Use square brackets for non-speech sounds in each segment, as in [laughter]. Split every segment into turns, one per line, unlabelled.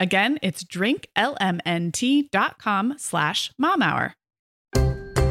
Again, it's drinklmnt.com slash mom hour.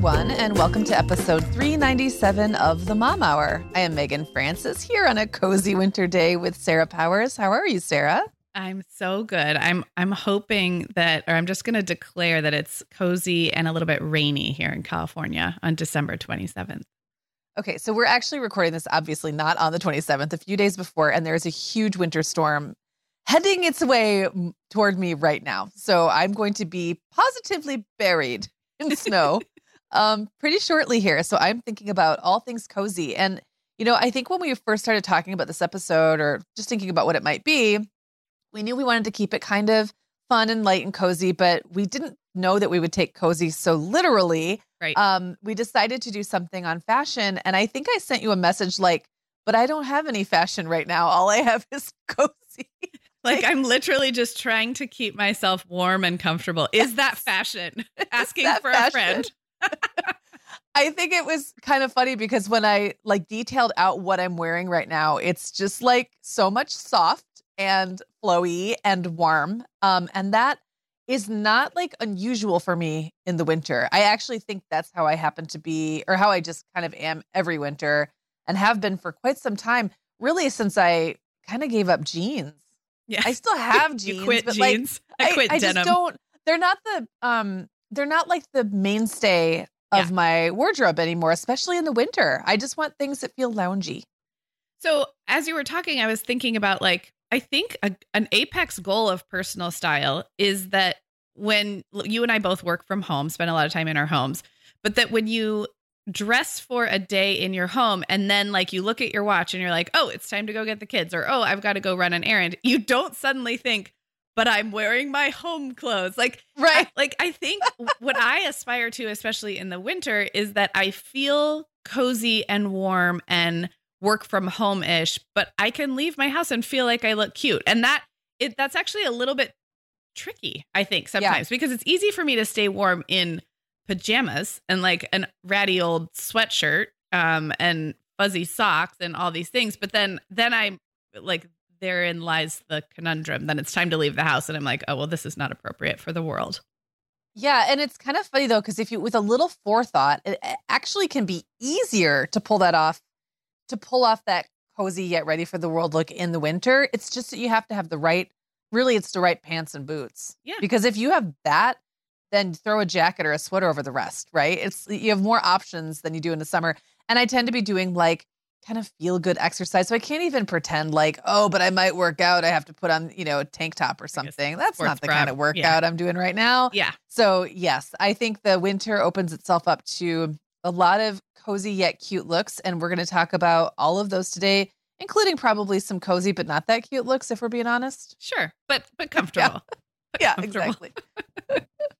Everyone, and welcome to episode 397 of the Mom Hour. I am Meagan Francis here on a cozy winter day with Sarah Powers. How are you, Sarah?
I'm so good. I'm I'm hoping that or I'm just going to declare that it's cozy and a little bit rainy here in California on December 27th.
Okay, so we're actually recording this obviously not on the 27th, a few days before and there's a huge winter storm heading its way toward me right now. So I'm going to be positively buried in [laughs] snow um pretty shortly here. So I'm thinking about all things cozy and you know, I think when we first started talking about this episode or just thinking about what it might be, we knew we wanted to keep it kind of fun and light and cozy, but we didn't know that we would take cozy so literally.
Right.
Um, we decided to do something on fashion. And I think I sent you a message like, but I don't have any fashion right now. All I have [laughs] is cozy.
like I'm literally just trying to keep myself warm and comfortable. Is that fashion? [laughs] Asking
that
for
fashion?
a friend. [laughs]
I think it was kind of funny because when I like detailed out what I'm wearing right now, it's just like so much soft and flowy and warm. Um, and that is not like unusual for me in the winter. I actually think that's how I happen to be, or how I just kind of am every winter and have been for quite some time, really since I kind of gave up jeans.
Yeah.
I still [laughs] have jeans,
you quit
but
jeans.
like
I quit
I
denim.
just don't. They're not the um. They're not like the mainstay of
Yeah.
my wardrobe anymore, especially in the winter. I just want things that feel loungy.
So, as you were talking, I was thinking about like, I think a, an apex goal of personal style is that when you and I both work from home, spend a lot of time in our homes, but that when you dress for a day in your home and then like you look at your watch and you're like, oh, it's time to go get the kids, or oh, I've got to go run an errand, you don't suddenly think, but I'm wearing my home clothes. Like,
Right.
I, [laughs] like I think what I aspire to, especially in the winter, is that I feel cozy and warm and work from home ish, but I can leave my house and feel like I look cute. And that it that's actually a little bit tricky, I think, sometimes because it's easy for me to stay warm in pajamas and like an ratty old sweatshirt um and fuzzy socks and all these things. But then then I'm like therein lies the conundrum. Then it's time to leave the house and I'm like, oh well, this is not appropriate for the world.
Yeah, and it's kind of funny though because if you with a little forethought, it actually can be easier to pull that off, to pull off that cozy yet ready for the world look in the winter. It's just that you have to have the right, really, it's the right pants and boots.
Yeah.
Because if you have that, then throw a jacket or a sweater over the rest, right? It's you have more options than you do in the summer. And I tend to be doing like kind of feel good exercise. So I can't even pretend like, oh, but I might work out. I have to put on, you know, a tank top or something. That's not the
bra.
kind of
Yeah.
workout I'm doing right now.
Yeah.
So, yes, I think the winter opens itself up to a lot of cozy yet cute looks. And we're going to talk about all of those today including probably some cozy but not that cute looks, if we're being honest.
Sure, but but [laughs] comfortable.
yeah, yeah
comfortable.
exactly. [laughs]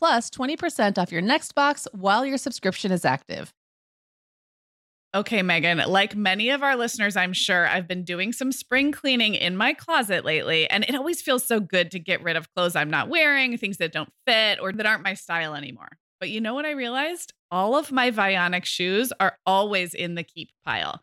plus 20% off your next box while your subscription is active.
Okay, Meagan, like many of our listeners, I'm sure I've been doing some spring cleaning in my closet lately, and it always feels so good to get rid of clothes I'm not wearing, things that don't fit or that aren't my style anymore. But you know what I realized? All of my Vionic shoes are always in the keep pile.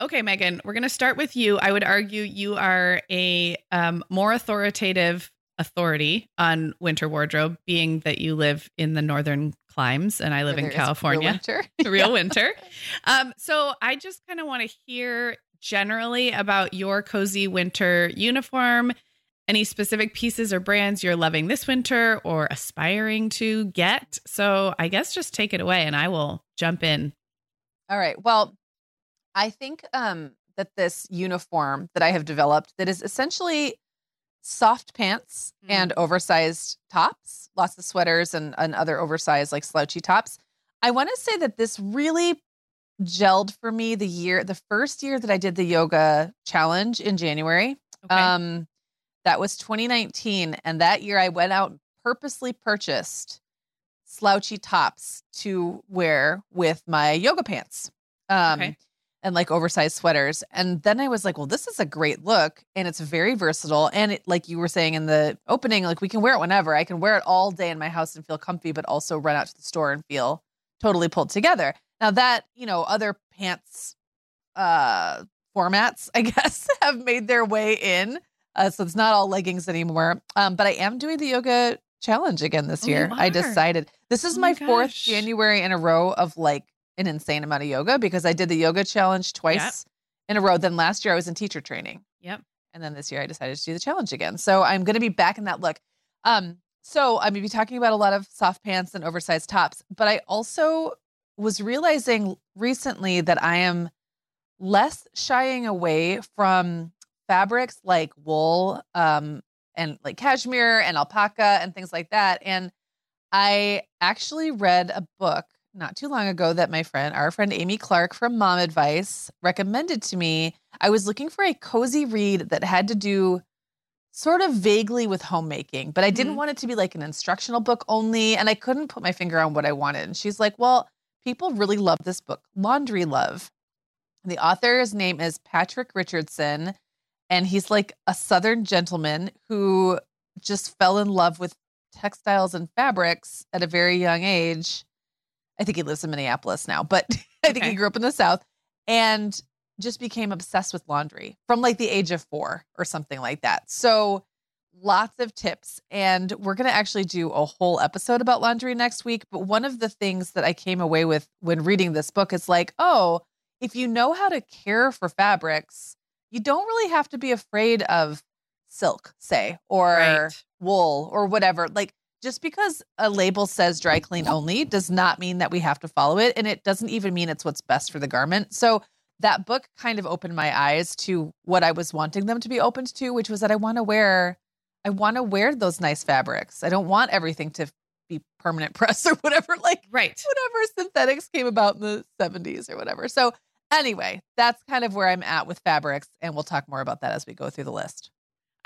Okay, Meagan, we're going to start with you. I would argue you are a um, more authoritative authority on winter wardrobe, being that you live in the northern climes and I live in California. [laughs] [laughs]
Real winter.
real winter. Um, so I just kind of want to hear generally about your cozy winter uniform. Any specific pieces or brands you're loving this winter or aspiring to get? So I guess just take it away and I will jump in.
All right. Well, I think um, that this uniform that I have developed that is essentially soft pants mm. and oversized tops, lots of sweaters and, and other oversized like slouchy tops. I want to say that this really gelled for me the year, the first year that I did the yoga challenge in January. Okay. Um, that was 2019. And that year I went out and purposely purchased slouchy tops to wear with my yoga pants. Um, okay and like oversized sweaters. And then I was like, well, this is a great look and it's very versatile. And it, like you were saying in the opening, like we can wear it whenever. I can wear it all day in my house and feel comfy, but also run out to the store and feel totally pulled together. Now that, you know, other pants uh formats, [laughs] I guess, have made their way in. Uh, so it's not all leggings anymore. Um, but I am doing the yoga challenge again this
oh,
year. I decided this is oh my, my fourth January in a row of like an insane amount of yoga because I did the yoga challenge twice yep. in a row. Then last year I was in teacher training.
Yep.
And then this year I decided to do the challenge again. So I'm going to be back in that look. Um, so I'm going to be talking about a lot of soft pants and oversized tops, but I also was realizing recently that I am less shying away from fabrics like wool um, and like cashmere and alpaca and things like that. And I actually read a book not too long ago that my friend, our friend Amy Clark from Mom Advice, recommended to me. I was looking for a cozy read that had to do sort of vaguely with homemaking, but I didn't mm-hmm. want it to be like an instructional book only. And I couldn't put my finger on what I wanted. And she's like, Well, people really love this book, Laundry Love. The author's name is Patric Richardson, and he's like a Southern gentleman who just fell in love with textiles and fabrics at a very young age. I think he lives in Minneapolis now, but [laughs] I think
Okay.
he grew up in the South and just became obsessed with laundry from like the age of four or something like that. So, lots of tips. And we're going to actually do a whole episode about laundry next week. But one of the things that I came away with when reading this book is like, oh, if you know how to care for fabrics, you don't really have to be afraid of silk, say, or
Right.
wool or whatever. Like, just because a label says dry clean only does not mean that we have to follow it. And it doesn't even mean it's what's best for the garment. So, that book kind of opened my eyes to what I was wanting them to be opened to, which was that I want to wear, I want to wear those nice fabrics. I don't want everything to be permanent [laughs] press or whatever, like
Right.
whatever synthetics came about in the 70s or whatever. So, anyway, that's kind of where I'm at with fabrics. And we'll talk more about that as we go through the list.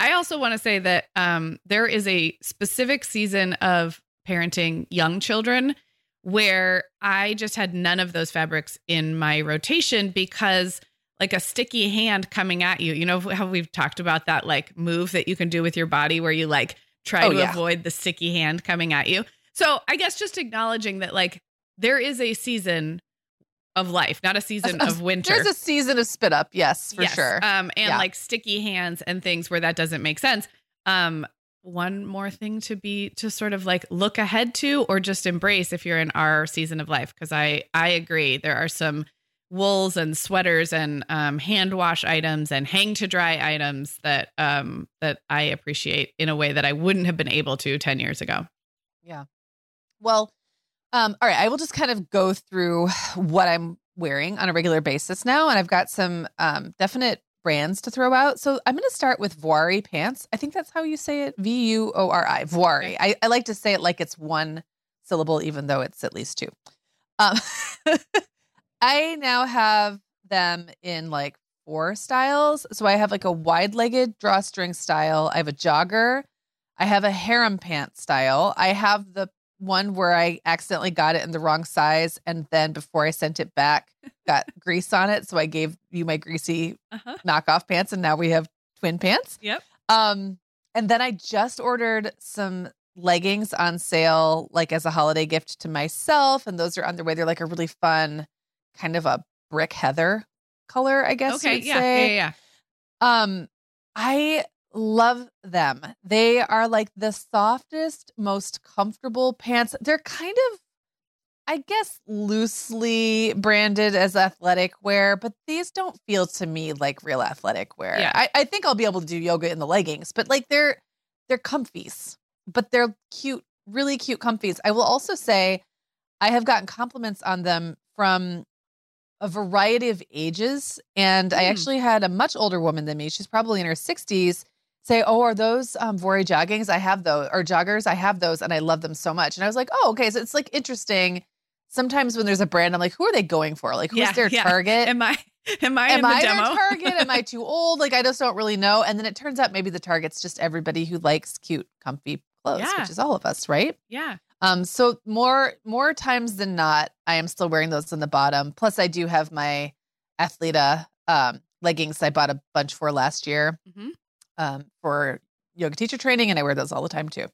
I also want to say that um, there is a specific season of parenting young children where I just had none of those fabrics in my rotation because, like, a sticky hand coming at you, you know how we've talked about that, like, move that you can do with your body where you, like, try
Oh,
to
yeah.
avoid the sticky hand coming at you. So I guess just acknowledging that, like, there is a season of life, not a season [laughs] of winter.
There's a season of spit up, yes, for
Yes.
sure.
Um, and
Yeah.
like sticky hands and things where that doesn't make sense. Um, one more thing to be to sort of like look ahead to or just embrace if you're in our season of life. Cause I I agree. There are some wools and sweaters and um, hand wash items and hang to dry items that um that I appreciate in a way that I wouldn't have been able to 10 years ago.
Yeah well, um, all right, I will just kind of go through [sighs] what I'm wearing on a regular basis now, and I've got some um, definite brands to throw out. So I'm going to start with Vuori pants. I think that's how you say it, V U O R I.
Okay.
I, I like to say it like it's one syllable, even though it's at least two. Um, [laughs] I now have them in like four styles. So I have like a wide-legged drawstring style. I have a jogger. I have a harem pant style. I have the one where I accidentally got it in the wrong size. And then before I sent it back, got [laughs] grease on it. So I gave you my greasy
Uh-huh.
knockoff pants. And now we have twin pants.
Yep.
Um, and then I just ordered some leggings on sale, like as a holiday gift to myself. And those are on their way. They're like a really fun kind of a brick heather color, I guess.
Okay. Yeah,
say.
yeah. Yeah.
Um, I love them. They are like the softest, most comfortable pants. They're kind of, I guess, loosely branded as athletic wear, but these don't feel to me like real athletic wear.
Yeah.
I, I think I'll be able to do yoga in the leggings, but like they're they're comfies, but they're cute, really cute comfies. I will also say I have gotten compliments on them from a variety of ages. And I
Hmm.
actually had a much older woman than me. She's probably in her 60s. Say, oh, are those um, Vuori joggings? I have those, or joggers. I have those, and I love them so much. And I was like, oh, okay. So it's like interesting. Sometimes when there's a brand, I'm like, who are they going for? Like, who's
Yeah,
their
yeah.
target?
Am I am I
Am
in the
I their target? Am I [laughs] too old? Like, I just don't really know. And then it turns out maybe the target's just everybody who likes cute, comfy clothes,
Yeah.
which is all of us, right?
yeah.
Um, so more more times than not, I am still wearing those on the bottom. Plus, I do have my Athleta um, leggings I bought a bunch for last year
Mhm.
Um, for yoga teacher training, and I wear those all the time too.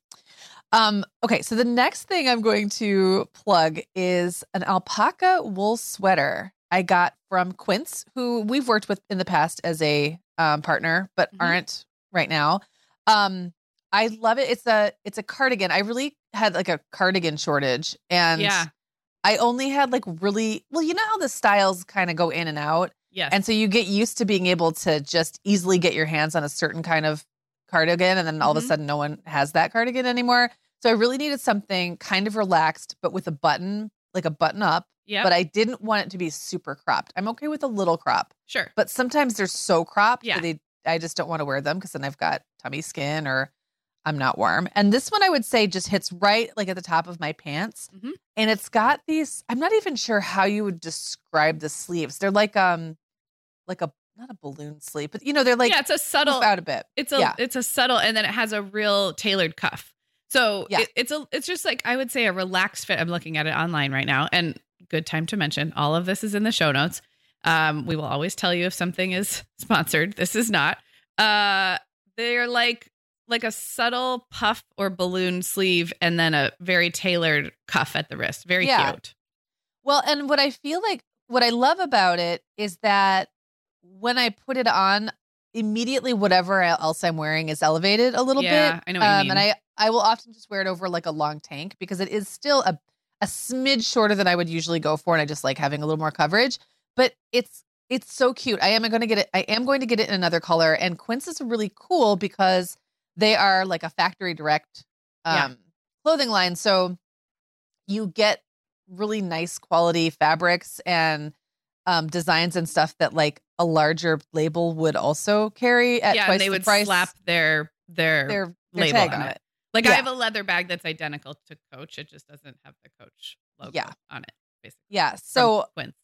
Um, okay, so the next thing I'm going to plug is an alpaca wool sweater I got from Quince, who we've worked with in the past as a um, partner, but
Mhm.
aren't right now. Um, I love it. It's a it's a cardigan. I really had like a cardigan shortage, and
Yeah.
I only had like really well. You know how the styles kind of go in and out,
Yes.
and so you get used to being able to just easily get your hands on a certain kind of cardigan, and then all of
Mhm.
a sudden, no one has that cardigan anymore. So I really needed something kind of relaxed, but with a button, like a button up.
yeah.
But I didn't want it to be super cropped. I'm okay with a little crop,
sure.
but sometimes they're so cropped
Yeah.
that they I just don't want to wear them because then I've got tummy skin or I'm not warm. And this one I would say just hits right like at the top of my pants.
Mhm.
And it's got these, I'm not even sure how you would describe the sleeves. They're like um like a not a balloon sleeve, but you know, they're like
yeah, it's a subtle
out a bit.
it's a
yeah.
it's a subtle and then it has a real tailored cuff so
Yeah.
it, it's a it's just like i would say a relaxed fit i'm looking at it online right now and good time to mention all of this is in the show notes Um, we will always tell you if something is [laughs] sponsored. This is not. Uh, they're like like a subtle puff or balloon sleeve, and then a very tailored cuff at the wrist. Very
Yeah.
cute.
Well, and what I feel like, what I love about it is that when I put it on, immediately whatever else I'm wearing is elevated a little
Yeah,
bit.
I know what you
um,
mean.
And I, I will often just wear it over like a long tank because it is still a, a smidge shorter than I would usually go for, and I just like having a little more coverage. But it's it's so cute. I am going to get it. I am going to get it in another color. And Quince is really cool because they are like a factory direct um,
Yeah.
clothing line. So you get really nice quality fabrics and um, designs and stuff that like a larger label would also carry at twice the price.
yeah,
twice
and they
the
would
price.
slap their their,
their, their
label on it.
it.
Like I have a leather bag that's identical to Coach. It just doesn't have the Coach logo
Yeah.
on it. Basically,
Yeah. So
Quince.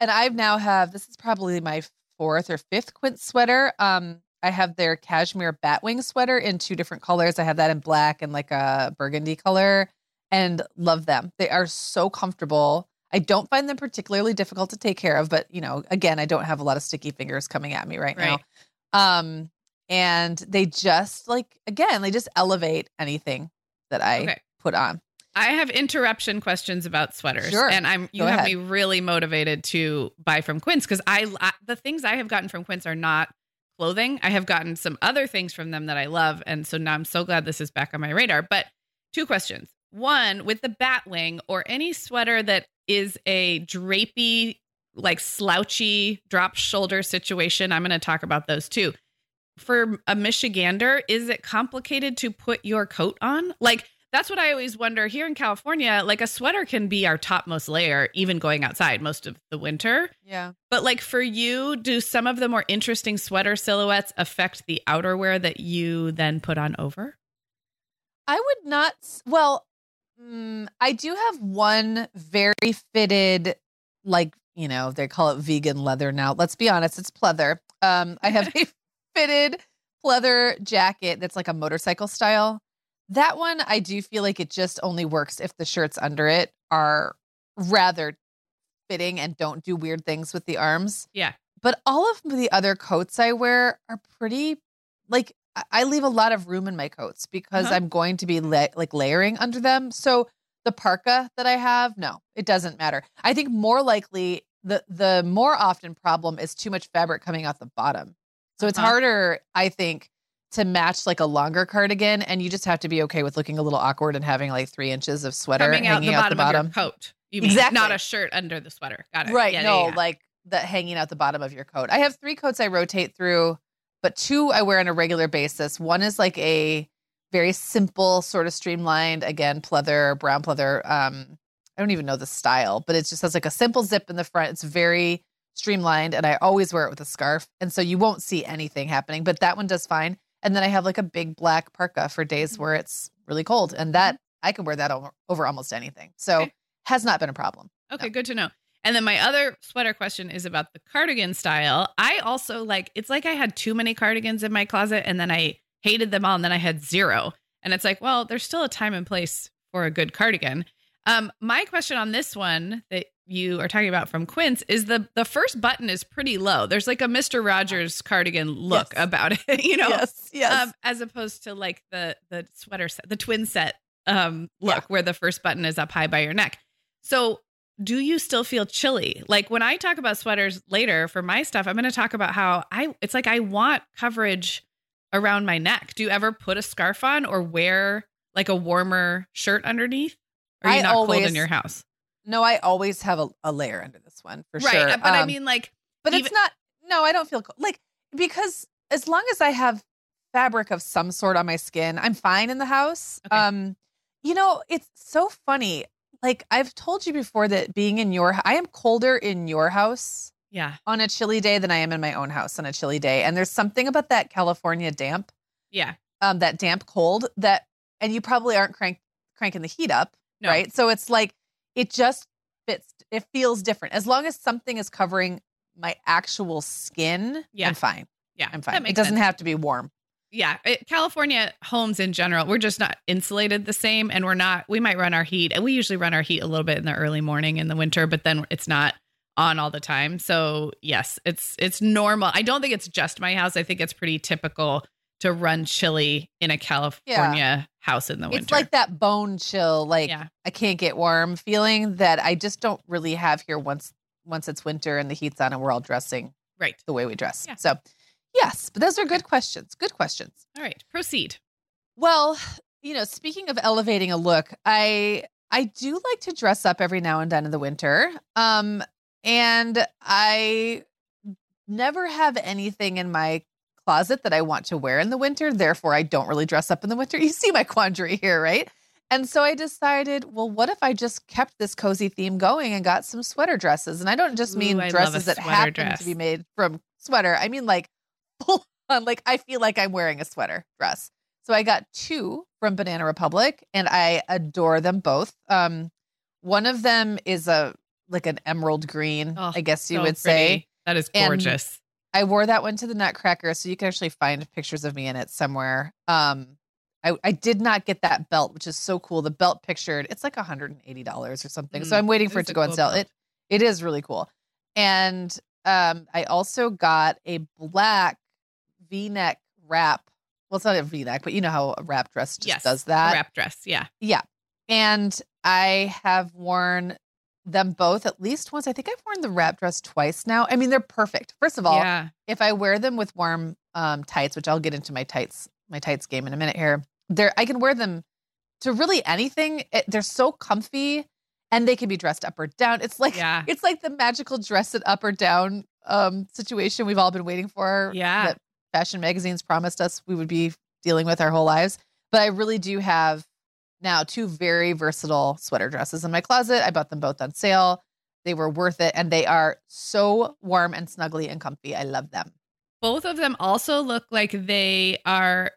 and I've now have this is probably my fourth or fifth Quince sweater. Um, I have their cashmere batwing sweater in two different colors. I have that in black and like a burgundy color, and love them. They are so comfortable. I don't find them particularly difficult to take care of, but you know, again, I don't have a lot of sticky fingers coming at me right,
Right.
now. Um, and they just like again, they just elevate anything that I
Okay.
put on.
I have interruption questions about sweaters,
Sure.
and I'm you
Go
have
ahead.
me really motivated to buy from Quince because I, I the things I have gotten from Quince are not clothing. I have gotten some other things from them that I love, and so now I'm so glad this is back on my radar. But two questions: one, with the Batwing or any sweater that is a drapey, like slouchy drop shoulder situation, I'm going to talk about those too. For a Michigander, is it complicated to put your coat on? Like that's what I always wonder here in California. Like a sweater can be our topmost layer, even going outside most of the winter.
Yeah.
But like for you, do some of the more interesting sweater silhouettes affect the outerwear that you then put on over?
I would not. Well, mm, I do have one very fitted, like you know they call it vegan leather now. Let's be honest, it's pleather. Um, I have [laughs] a fitted pleather jacket that's like a motorcycle style. That one, I do feel like it just only works if the shirts under it are rather fitting and don't do weird things with the arms.
Yeah.
But all of the other coats I wear are pretty like I- leave a lot of room in my coats because
Uh-huh.
I'm going to be la- like layering under them. So the parka that I have, no, it doesn't matter. I think more likely the the more often problem is too much fabric coming out the bottom. So it's
Uh-huh.
harder, I think, to match like a longer cardigan, and you just have to be okay with looking a little awkward and having like three inches of sweater
Coming out
hanging
the
out
bottom,
the bottom.
of your coat. You mean
Exactly.
not a shirt under the sweater. Got it.
Right.
Yeah,
no,
yeah, yeah.
like the hanging out the bottom of your coat. I have three coats I rotate through, but two I wear on a regular basis. One is like a very simple, sort of streamlined, again, pleather, brown pleather. Um, I don't even know the style, but it just has like a simple zip in the front. It's very streamlined, and I always wear it with a scarf. And so you won't see anything happening, but that one does fine. And then I have like a big black parka for days where it's really cold. And that I can wear that over, over almost anything. So
Okay.
has not been a problem.
Okay, good to know. And then my other sweater question is about the cardigan style. I also like it's like I had too many cardigans in my closet and then I hated them all and then I had zero. And it's like, well, there's still a time and place for a good cardigan. Um my question on this one that you are talking about from Quince is the the first button is pretty low. There's like a Mr. Rogers cardigan look
Yes.
about it, [laughs] you know.
yes, yes.
Um, as opposed to like the the sweater set, the twin set um look
Yeah.
where the first button is up high by your neck. So do you still feel chilly? Like when I talk about sweaters later for my stuff, I'm going to talk about how I it's like I want coverage around my neck. Do you ever put a scarf on or wear like a warmer shirt underneath? Or are you
I
not cold in your house?
No, I always have a, a layer under this one for
right.
sure.
Right, but I
Um,
mean like
but
even-
it's not. No, I don't feel cold. like because as long as I have fabric of some sort on my skin, I'm fine in the house.
Okay.
Um, you know, it's so funny. Like I've told you before that being in your, I am colder in your house
yeah.
on a chilly day than I am in my own house on a chilly day. And there's something about that California damp,
Yeah.
um, that damp cold that, and you probably aren't crank cranking the heat up,
No.
right? So it's like it just fits. It feels different as long as something is covering my actual skin.
Yeah.
I'm fine.
Yeah.
I'm fine. It doesn't
sense.
have to be warm.
Yeah it, california homes in general we're just not insulated the same and we're not we might run our heat and we usually run our heat a little bit in the early morning in the winter but then it's not on all the time. So yes, it's it's normal. I don't think it's just my house. I think it's pretty typical to run chilly in a California house in the winter.
It's like that bone chill, like
yeah.
I can't get warm feeling that I just don't really have here once once it's winter and the heat's on and we're all dressing
right.
the way we dress.
Yeah.
So yes, but those are good questions. Good questions.
All right, proceed.
Well, you know, speaking of elevating a look, I I do like to dress up every now and then in the winter. Um and I never have anything in my closet that I want to wear in the winter. Therefore, I don't really dress up in the winter. [laughs] You see my quandary here, right? And so I decided, well, what if I just kept this cozy theme going and got some sweater dresses? And I don't just mean
a
dresses that happen
dress.
to be made from sweater. I mean like full [laughs] on, like I feel like I'm wearing a sweater dress. So I got two from Banana Republic and I adore them both. Um one of them is a like an emerald green,
Oh,
I guess you
So
would say.
pretty. that is
And-
gorgeous.
I wore that one to the Nutcracker, so you can actually find pictures of me in it somewhere. Um, I, I did not get that belt, which is so cool. The belt pictured, it's like $180 or something. so
Mm,
I'm waiting for it to go on
cool
sale.
belt.
It it is really cool. And um, I also got a black V-neck wrap. Well, it's not a V-neck, but you know how a wrap dress just
yes,
does that.
wrap dress. Yeah, yeah,
And I have worn them both at least once. I think I've worn the wrap dress twice now. I mean, they're perfect. First of all,
yeah.
if I wear them with warm um, tights, which I'll get into my tights, my tights game in a minute here. There, I can wear them to really anything. It, they're so comfy, and they can be dressed up or down. It's like
Yeah. [laughs]
it's like the magical dress it up or down um, situation we've all been waiting for.
Yeah.
that fashion magazines promised us we would be dealing with our whole lives. But I really do have now two very versatile sweater dresses in my closet. I bought them both on sale. They were worth it, and they are so warm and snuggly and comfy. I love them.
Both of them also look like they are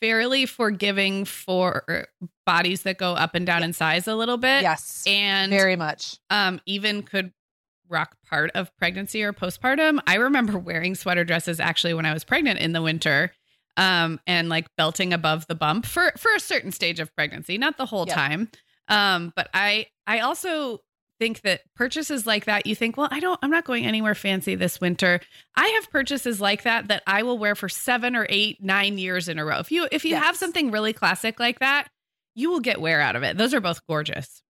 fairly forgiving for bodies that go up and down in size a little bit.
Yes,
And
very much.
um, even could rock part of pregnancy or postpartum. I remember [laughs] wearing sweater dresses actually when I was pregnant in the winter, um, and like belting above the bump for for a certain stage of pregnancy, not the whole time. Um, but I I also think that purchases like that, you think, well, I don't, I'm not going anywhere fancy this winter. I have purchases like that that I will wear for seven or eight, nine years in a row. If you if you have something really classic like that, you will get wear out of it. Those are both gorgeous.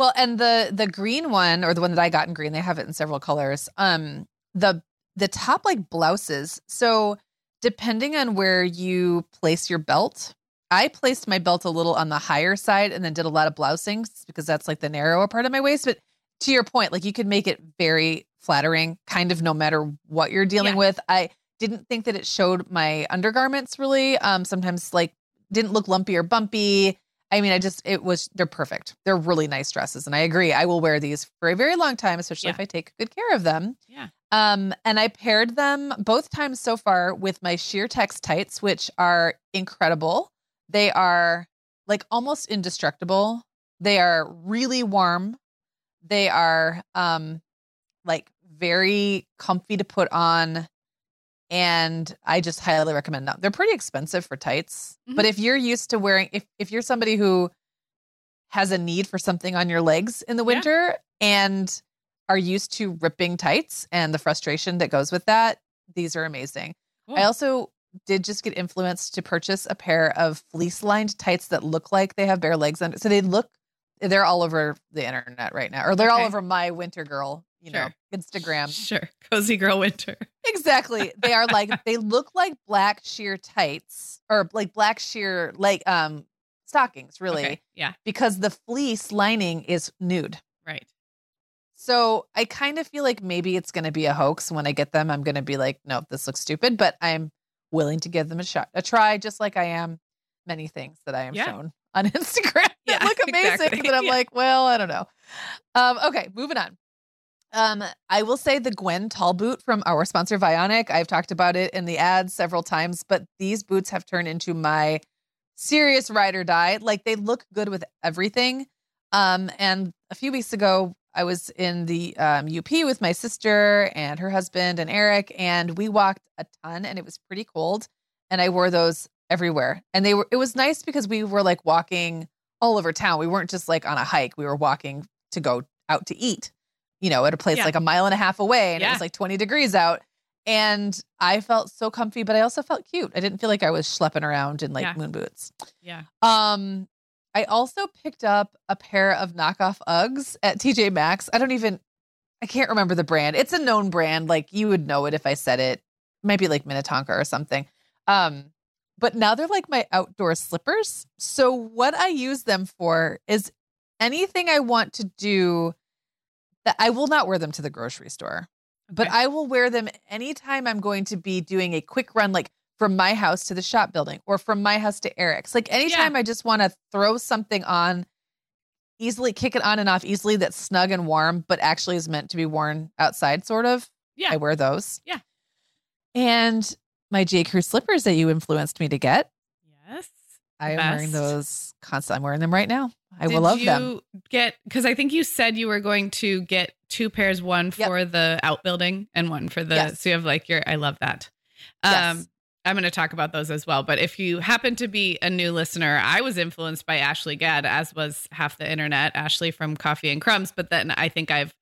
Well, and the the green one or the one that I got in green, they have it in several colors. Um, the the top like blouses. So depending on where you place your belt, I placed my belt a little on the higher side and then did a lot of blousing because that's like the narrower part of my waist. But to your point, like you could make it very flattering, kind of no matter what you're dealing
Yeah.
with. I didn't think that it showed my undergarments really. Um, sometimes like didn't look lumpy or bumpy. I mean, I just it was they're perfect. They're really nice dresses, and I agree. I will wear these for a very long time, especially
Yeah.
if I take good care of them.
Yeah.
Um, and I paired them both times so far with my Sheertex tights, which are incredible. They are like almost indestructible. They are really warm. They are um like very comfy to put on. And I just highly recommend them. They're pretty expensive for tights. Mm-hmm. But if you're used to wearing if if you're somebody who has a need for something on your legs in the
Yeah.
winter and are used to ripping tights and the frustration that goes with that, these are amazing. I also did just get influenced to purchase a pair of fleece lined tights that look like they have bare legs under. So they look they're all over the internet right now, or they're all over my winter girl, you know, Instagram.
Sure. Cozy girl winter.
Exactly. They are like [laughs] they look like black sheer tights or like black sheer like um stockings, really,
Okay. Yeah.
because the fleece lining is nude.
Right.
So I kind of feel like maybe it's going to be a hoax. When I get them, I'm going to be like, no, this looks stupid, but I'm willing to give them a shot, a try, just like I am many things that I am
Yeah.
shown on [laughs] Instagram that
Yeah,
look amazing.
exactly.
That I'm
Yeah.
like, well, I don't know. Um, okay, moving on. Um, I will say the Gwen tall boot from our sponsor Vionic. I've talked about it in the ads several times, but these boots have turned into my serious ride or die. Like they look good with everything. Um, and a few weeks ago, I was in the um, UP with my sister and her husband and Eric, and we walked a ton, and it was pretty cold. And I wore those everywhere, and they were. It was nice because we were like walking all over town. We weren't just like on a hike. We were walking to go out to eat. You know, at a place
Yeah.
like a mile and a half away and it was like 20 degrees out. And I felt so comfy, but I also felt cute. I didn't feel like I was schlepping around in like
Yeah.
moon boots.
Yeah.
Um, I also picked up a pair of knockoff Uggs at TJ Maxx. I don't even, I can't remember the brand. It's a known brand. Like you would know it if I said it. Might be like Minnetonka or something. Um, but now they're like my outdoor slippers. So what I use them for is anything I want to do that I will not wear them to the grocery store, but
Okay.
I will wear them anytime I'm going to be doing a quick run, like from my house to the shop building or from my house to Eric's. Like anytime I just want to throw something on, easily kick it on and off easily that's snug and warm, but actually is meant to be worn outside, sort of.
Yeah.
I wear those.
Yeah.
And my J. Crew slippers that you influenced me to get.
Yes.
I am wearing those constantly. I'm wearing them right now. I
Did
will love
you
them.
Get because I think you said you were going to get two pairs, one
Yep.
for the outbuilding and one for the.
Yes.
So you have like your. I love that. Um,
Yes.
I'm going to talk about those as well. But if you happen to be a new listener, I was influenced by Ashley Gadd, as was half the internet. Ashley from Coffee and Crumbs. But then I think I've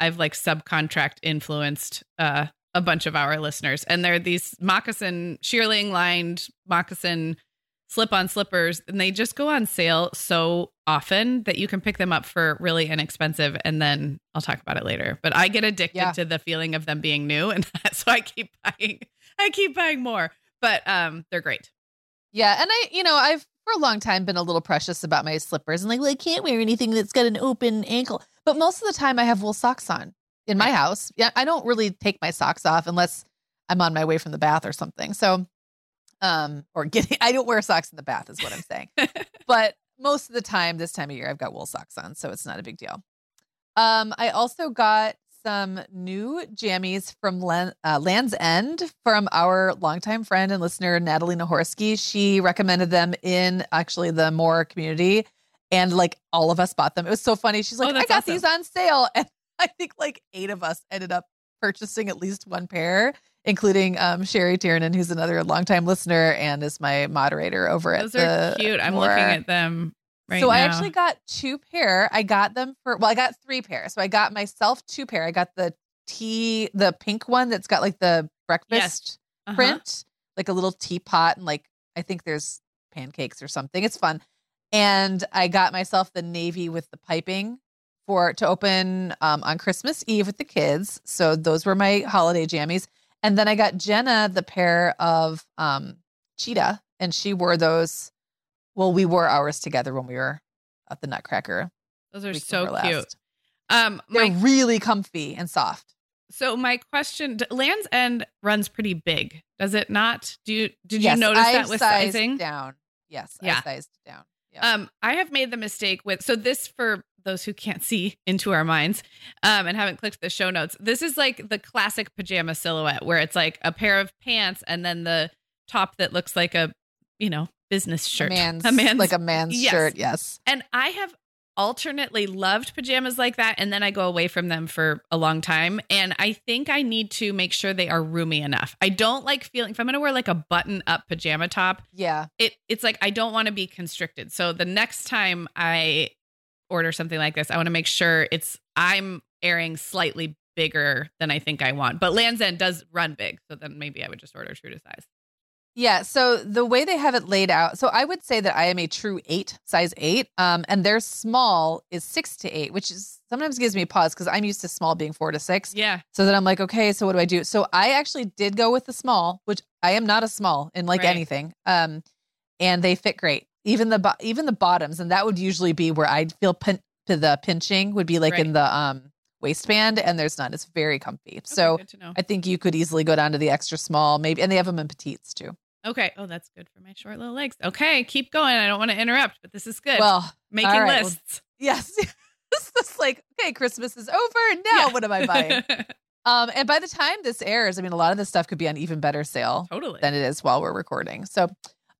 I've like subcontract influenced uh, a bunch of our listeners, and they're these moccasin shearling lined moccasin slip on slippers, and they just go on sale so often that you can pick them up for really inexpensive. And then I'll talk about it later. But I get addicted
Yeah.
to the feeling of them being new, and [laughs] so I keep buying. I keep buying more, but um, they're great.
Yeah, and I, you know, I've for a long time been a little precious about my slippers and like, well, I can't wear anything that's got an open ankle. But most of the time, I have wool socks on in my house. Yeah, I don't really take my socks off unless I'm on my way from the bath or something. So, um, or getting, [laughs] I don't wear socks in the bath, is what I'm saying. [laughs] but most of the time, this time of year, I've got wool socks on, so it's not a big deal. Um, I also got some new jammies from Lan- uh, Land's End from our longtime friend and listener Natalie Nahorsky. She recommended them in actually the Moore community, and like all of us bought them. It was so funny. She's
Oh,
like, "I got
awesome.
these on sale," [laughs] and I think like eight of us ended up purchasing at least one pair, including um, Sherry Tiernan, who's another longtime listener and is my moderator over at
Those
the
are cute. I'm looking at them right
so
now.
I actually got two pair. I got them for well, I got three pairs. So I got myself two pair. I got the tea, the pink one that's got like the breakfast
Uh-huh.
print, like a little teapot, and like I think there's pancakes or something. It's fun. And I got myself the navy with the piping for to open um, on Christmas Eve with the kids. So those were my holiday jammies. And then I got Jenna the pair of um, cheetah, and she wore those. Well, we wore ours together when we were at the Nutcracker.
Those are so cute.
last.
Um,
They're
my
really comfy and soft.
so my question: Land's End runs pretty big, does it not? Do you did you notice
I
that with sizing?
down? Yes,
Yeah.
I sized down. Yeah.
Um, I have made the mistake with so this for those who can't see into our minds, um, and haven't clicked the show notes. This is like the classic pajama silhouette where it's like a pair of pants and then the top that looks like a, you know, business shirt,
A man's,
a man's
like a man's
Yes.
shirt. Yes.
And I have alternately loved pajamas like that and then I go away from them for a long time and I think I need to make sure they are roomy enough. I don't like feeling if I'm going to wear like a button up pajama top,
Yeah.
it it's like I don't want to be constricted. So the next time I order something like this, I want to make sure it's I'm airing slightly bigger than I think I want. But Land's End does run big, so then maybe I would just order true to size.
Yeah. So the way they have it laid out, so I would say that I am a true eight, size eight. Um, and their small is six to eight, which is sometimes gives me a pause because I'm used to small being four to six.
Yeah.
So then I'm like, okay, so what do I do? So I actually did go with the small, which I am not a small in like
Right.
anything. Um, and they fit great. Even the bo- even the bottoms, and that would usually be where I'd feel pin- to the pinching would be like in the um waistband, and there's none. It's very comfy.
Okay,
So
good to know.
I think you could easily go down to the extra small, maybe, and they have them in petites too.
Okay. Oh, that's good for my short little legs. Okay, keep going. I don't want to interrupt, but this is good.
Well,
Making
right, well,
lists.
yes. [laughs] it's just like, okay, Christmas is over. Now
Yeah.
what am I buying? [laughs] um, and by the time this airs, I mean, a lot of this stuff could be on even better sale.
totally.
than it is while we're recording. So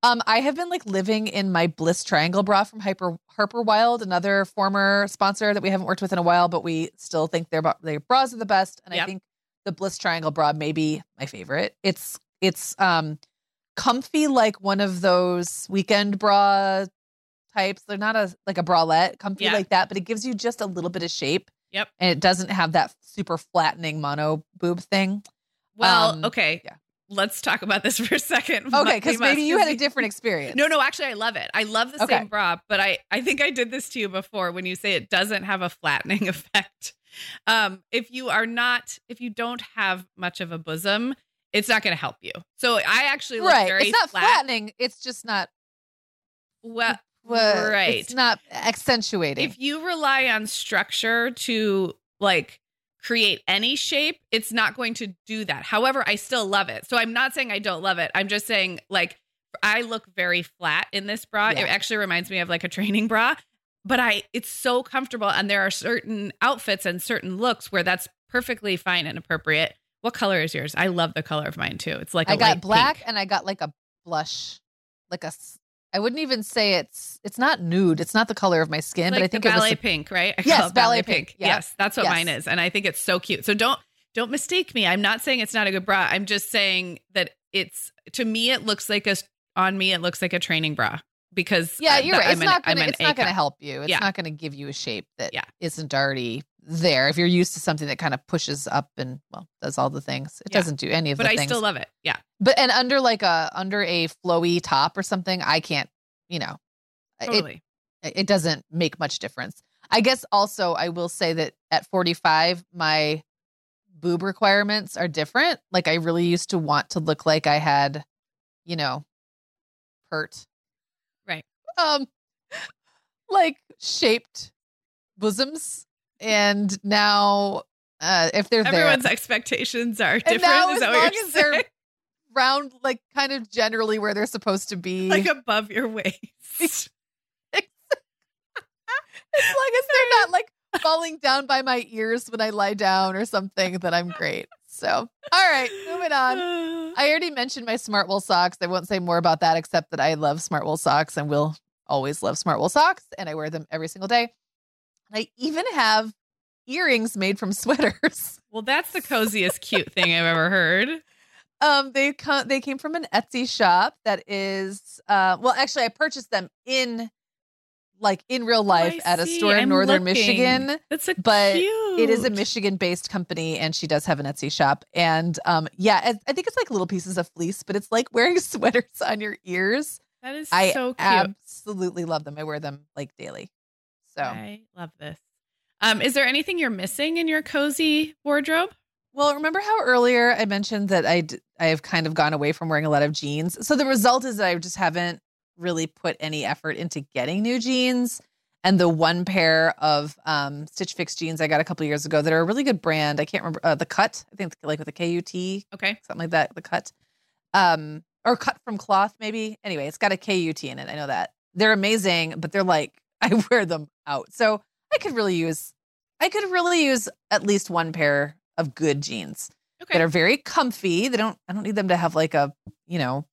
um I have been like living in my Bliss Triangle bra from Hyper Harper Wilde, another former sponsor that we haven't worked with in a while, but we still think their their bras are the best. And I think the Bliss Triangle bra may be my favorite. It's it's um comfy like one of those weekend bra types. They're not a like a bralette, comfy
Yeah.
like that, but it gives you just a little bit of shape
Yep.
And it doesn't have that super flattening mono boob thing.
Well,
Um,
okay.
yeah.
Let's talk about this [laughs] for a second.
Okay, because maybe you had a [laughs] different experience.
No, no, actually I love it. I love the
Okay.
same bra, but I I think I did this to you before when you say it doesn't have a flattening [laughs] effect. Um if you are not if you don't have much of a bosom, it's not going to help you. So I actually look
right.
very
It's not
flat.
flattening. It's just not.
Well,
uh,
right.
It's not accentuating.
if you rely on structure to like create any shape, it's not going to do that. However, I still love it. So I'm not saying I don't love it. I'm just saying like I look very flat in this bra.
Yeah.
It actually reminds me of like a training bra, but I it's so comfortable and there are certain outfits and certain looks where that's perfectly fine and appropriate. What color is yours? I love the color of mine too. It's like a
I got black
pink.
and I got like a blush, like a. I wouldn't even say it's. It's not nude. It's not the color of my skin,
like
but I think
the
it was.
ballet
the-
pink, right? I
Yes,
call it
ballet pink. Yeah.
Yes, that's what
Yes.
mine is, and I think it's so cute. So don't don't mistake me. I'm not saying it's not a good bra. I'm just saying that it's to me it looks like a on me it looks like a training bra because
yeah, you're right.
I'm
It's
an-
not
I'm
gonna.
an
It's not gonna help you. It's
Yeah.
not gonna give you a shape that
Yeah.
not already there. If you're used to something that kind of pushes up and well does all the things, it
Yeah.
doesn't do any of
But
the
I
things.
But I still love it. Yeah,
but and under like a under a flowy top or something, I can't. You know, it
totally.
it doesn't make much difference. I guess also I will say that at 45, my boob requirements are different. Like I really used to want to look like I had, you know, pert.
Right.
Um [laughs] like shaped bosoms. And now uh if they're
Everyone's
there
expectations are different.
now
is
as
that
long
what you're
as they're
saying?
round like kind of generally where they're supposed to be. [laughs]
like above your waist? [laughs]
as long as they're not like falling down by my ears when I lie down or something, then I'm great. So, all right, moving on. [sighs] I already mentioned my Smartwool socks. I won't say more about that except that I love Smartwool socks and will always love Smartwool socks, and I wear them every single day. And I even have earrings made from [laughs] sweaters.
well, that's the coziest cute thing I've ever heard.
Um, they come they came from an Etsy shop that is uh well actually I purchased them in like in real life
Oh,
at a store in
I'm
northern
looking.
Michigan.
That's a
But
cute.
It is a Michigan based company and she does have an Etsy shop. And um yeah, I I think it's like little pieces of fleece, but it's like wearing [laughs] sweaters on your ears.
That is
I
so cute.
I absolutely love them. I wear them like daily. So
I love this. Um, is there anything you're missing in your cozy wardrobe?
Well, remember how earlier I mentioned that I d- I have kind of gone away from wearing a lot of jeans. So the result is that I just haven't really put any effort into getting new jeans. And the one pair of um, Stitch Fix jeans I got a couple years ago that are a really good brand. I can't remember uh, the cut. I think like with a K U T
Okay.
something like that. The cut, um, or cut from cloth maybe. Anyway, it's got a K U T in it. I know that they're amazing, but they're like [laughs] I wear them out. So I could really use, I could really use at least one pair of good jeans
Okay.
that are very comfy. They don't, I don't need them to have like a, you know,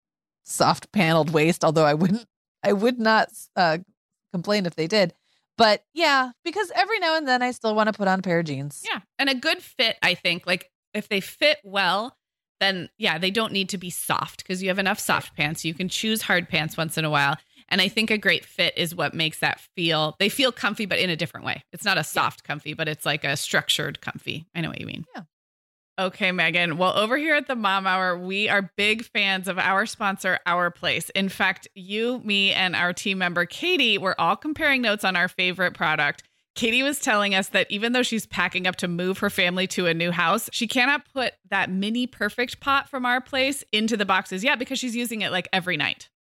soft paneled waist. Although I wouldn't, I would not uh, complain if they did. But yeah, because every now and then I still want to put on a pair of jeans.
yeah. And a good fit, I think, like if they fit well, then yeah, they don't need to be soft because you have enough soft pants. You can choose hard pants once in a while. And I think a great fit is what makes that feel, they feel comfy, but in a different way. It's not a soft comfy, but it's like a structured comfy. I know what you mean.
Yeah.
Okay, Meagan. Well, over here at the Mom Hour, we are big fans of our sponsor, Our Place. In fact, you, me, and our team member, Katie, were all comparing notes on our favorite product. Katie was telling us that even though she's packing up to move her family to a new house, she cannot put that mini perfect pot from Our Place into the boxes yet because she's using it like every night.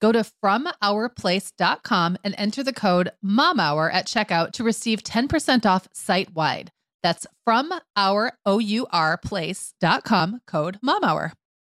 Go to FromOurPlace.com and enter the code MOMHOUR at checkout to receive 10% off site wide. That's from our O-U-R code MOMHOUR.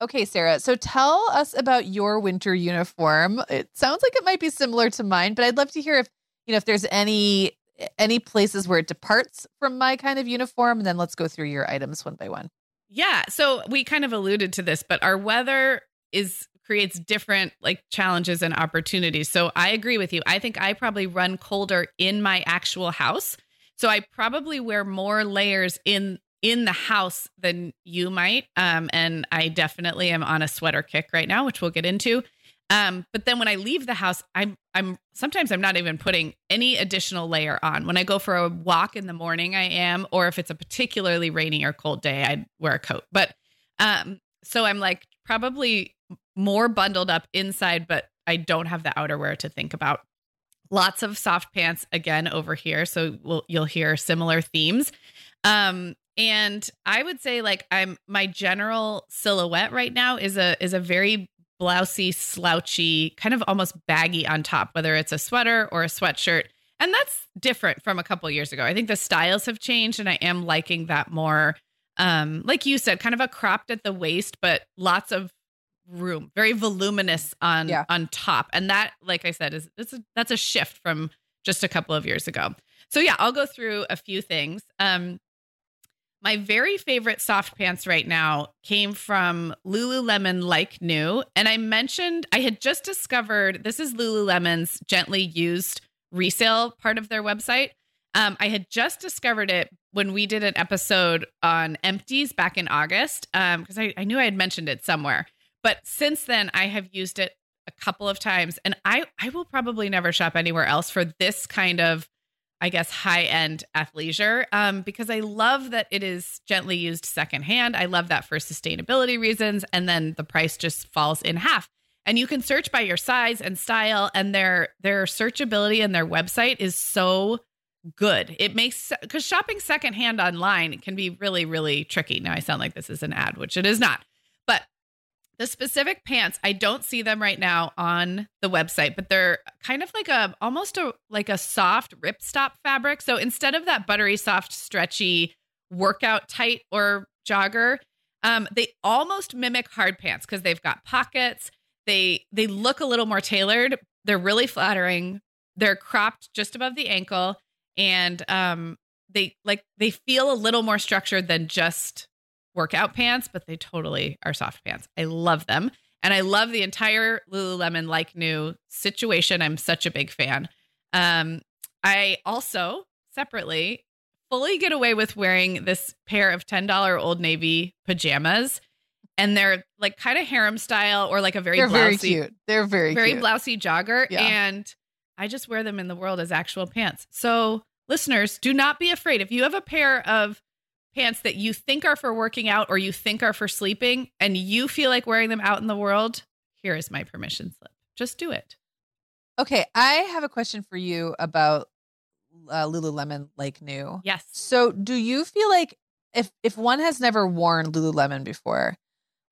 Okay, Sarah. So tell us about your winter uniform. It sounds like it might be similar to mine, but I'd love to hear if you know if there's any any places where it departs from my kind of uniform, and then let's go through your items one by one.
Yeah. So we kind of alluded to this, but our weather is creates different like challenges and opportunities. So I agree with you. I think I probably run colder in my actual house. So I probably wear more layers in in the house than you might. Um, and I definitely am on a sweater kick right now, which we'll get into. Um, but then when I leave the house, I'm I'm sometimes I'm not even putting any additional layer on. When I go for a walk in the morning, I am, or if it's a particularly rainy or cold day, I wear a coat. But um, so I'm like probably more bundled up inside, but I don't have the outerwear to think about. Lots of soft pants again over here, so we'll, you'll hear similar themes. Um, and I would say like I'm my general silhouette right now is a is a very blousy, slouchy, kind of almost baggy on top, whether it's a sweater or a sweatshirt. And that's different from a couple years ago. I think the styles have changed and I am liking that more. Um, like you said, kind of a cropped at the waist, but lots of room, very voluminous on yeah. on top. And that, like I said, is a, that's a shift from just a couple of years ago. So yeah, I'll go through a few things. Um, my very favorite soft pants right now came from Lululemon Like New. And I mentioned I had just discovered this is Lululemon's gently used resale part of their website. Um, I had just discovered it when we did an episode on empties back in August because um, I, I knew I had mentioned it somewhere. But since then, I have used it a couple of times, and I I will probably never shop anywhere else for this kind of I guess, high end athleisure um, because I love that it is gently used secondhand. I love that for sustainability reasons. And then the price just falls in half. And you can search by your size and style, and their their searchability and their website is so good. It makes because shopping secondhand online can be really, really tricky. Now I sound like this is an ad, which it is not. The specific pants, I don't see them right now on the website, but they're kind of like a almost a like a soft ripstop fabric. So instead of that buttery soft stretchy workout tight or jogger, um, they almost mimic hard pants because they've got pockets. They they look a little more tailored. They're really flattering. They're cropped just above the ankle, and um, they like they feel a little more structured than just workout pants, but they totally are soft pants. I love them. And I love the entire Lululemon like new situation. I'm such a big fan. Um, I also separately fully get away with wearing this pair of $10 Old Navy pajamas. And they're like kind of harem style or like a very
they're
blousy,
very cute. They're very
very
cute.
blousy jogger. Yeah. And I just wear them in the world as actual pants. So listeners, do not be afraid. If you have a pair of pants that you think are for working out or you think are for sleeping and you feel like wearing them out in the world, here is my permission slip. Just do it.
Okay, I have a question for you about uh, Lululemon like new.
Yes.
So, do you feel like if if one has never worn Lululemon before,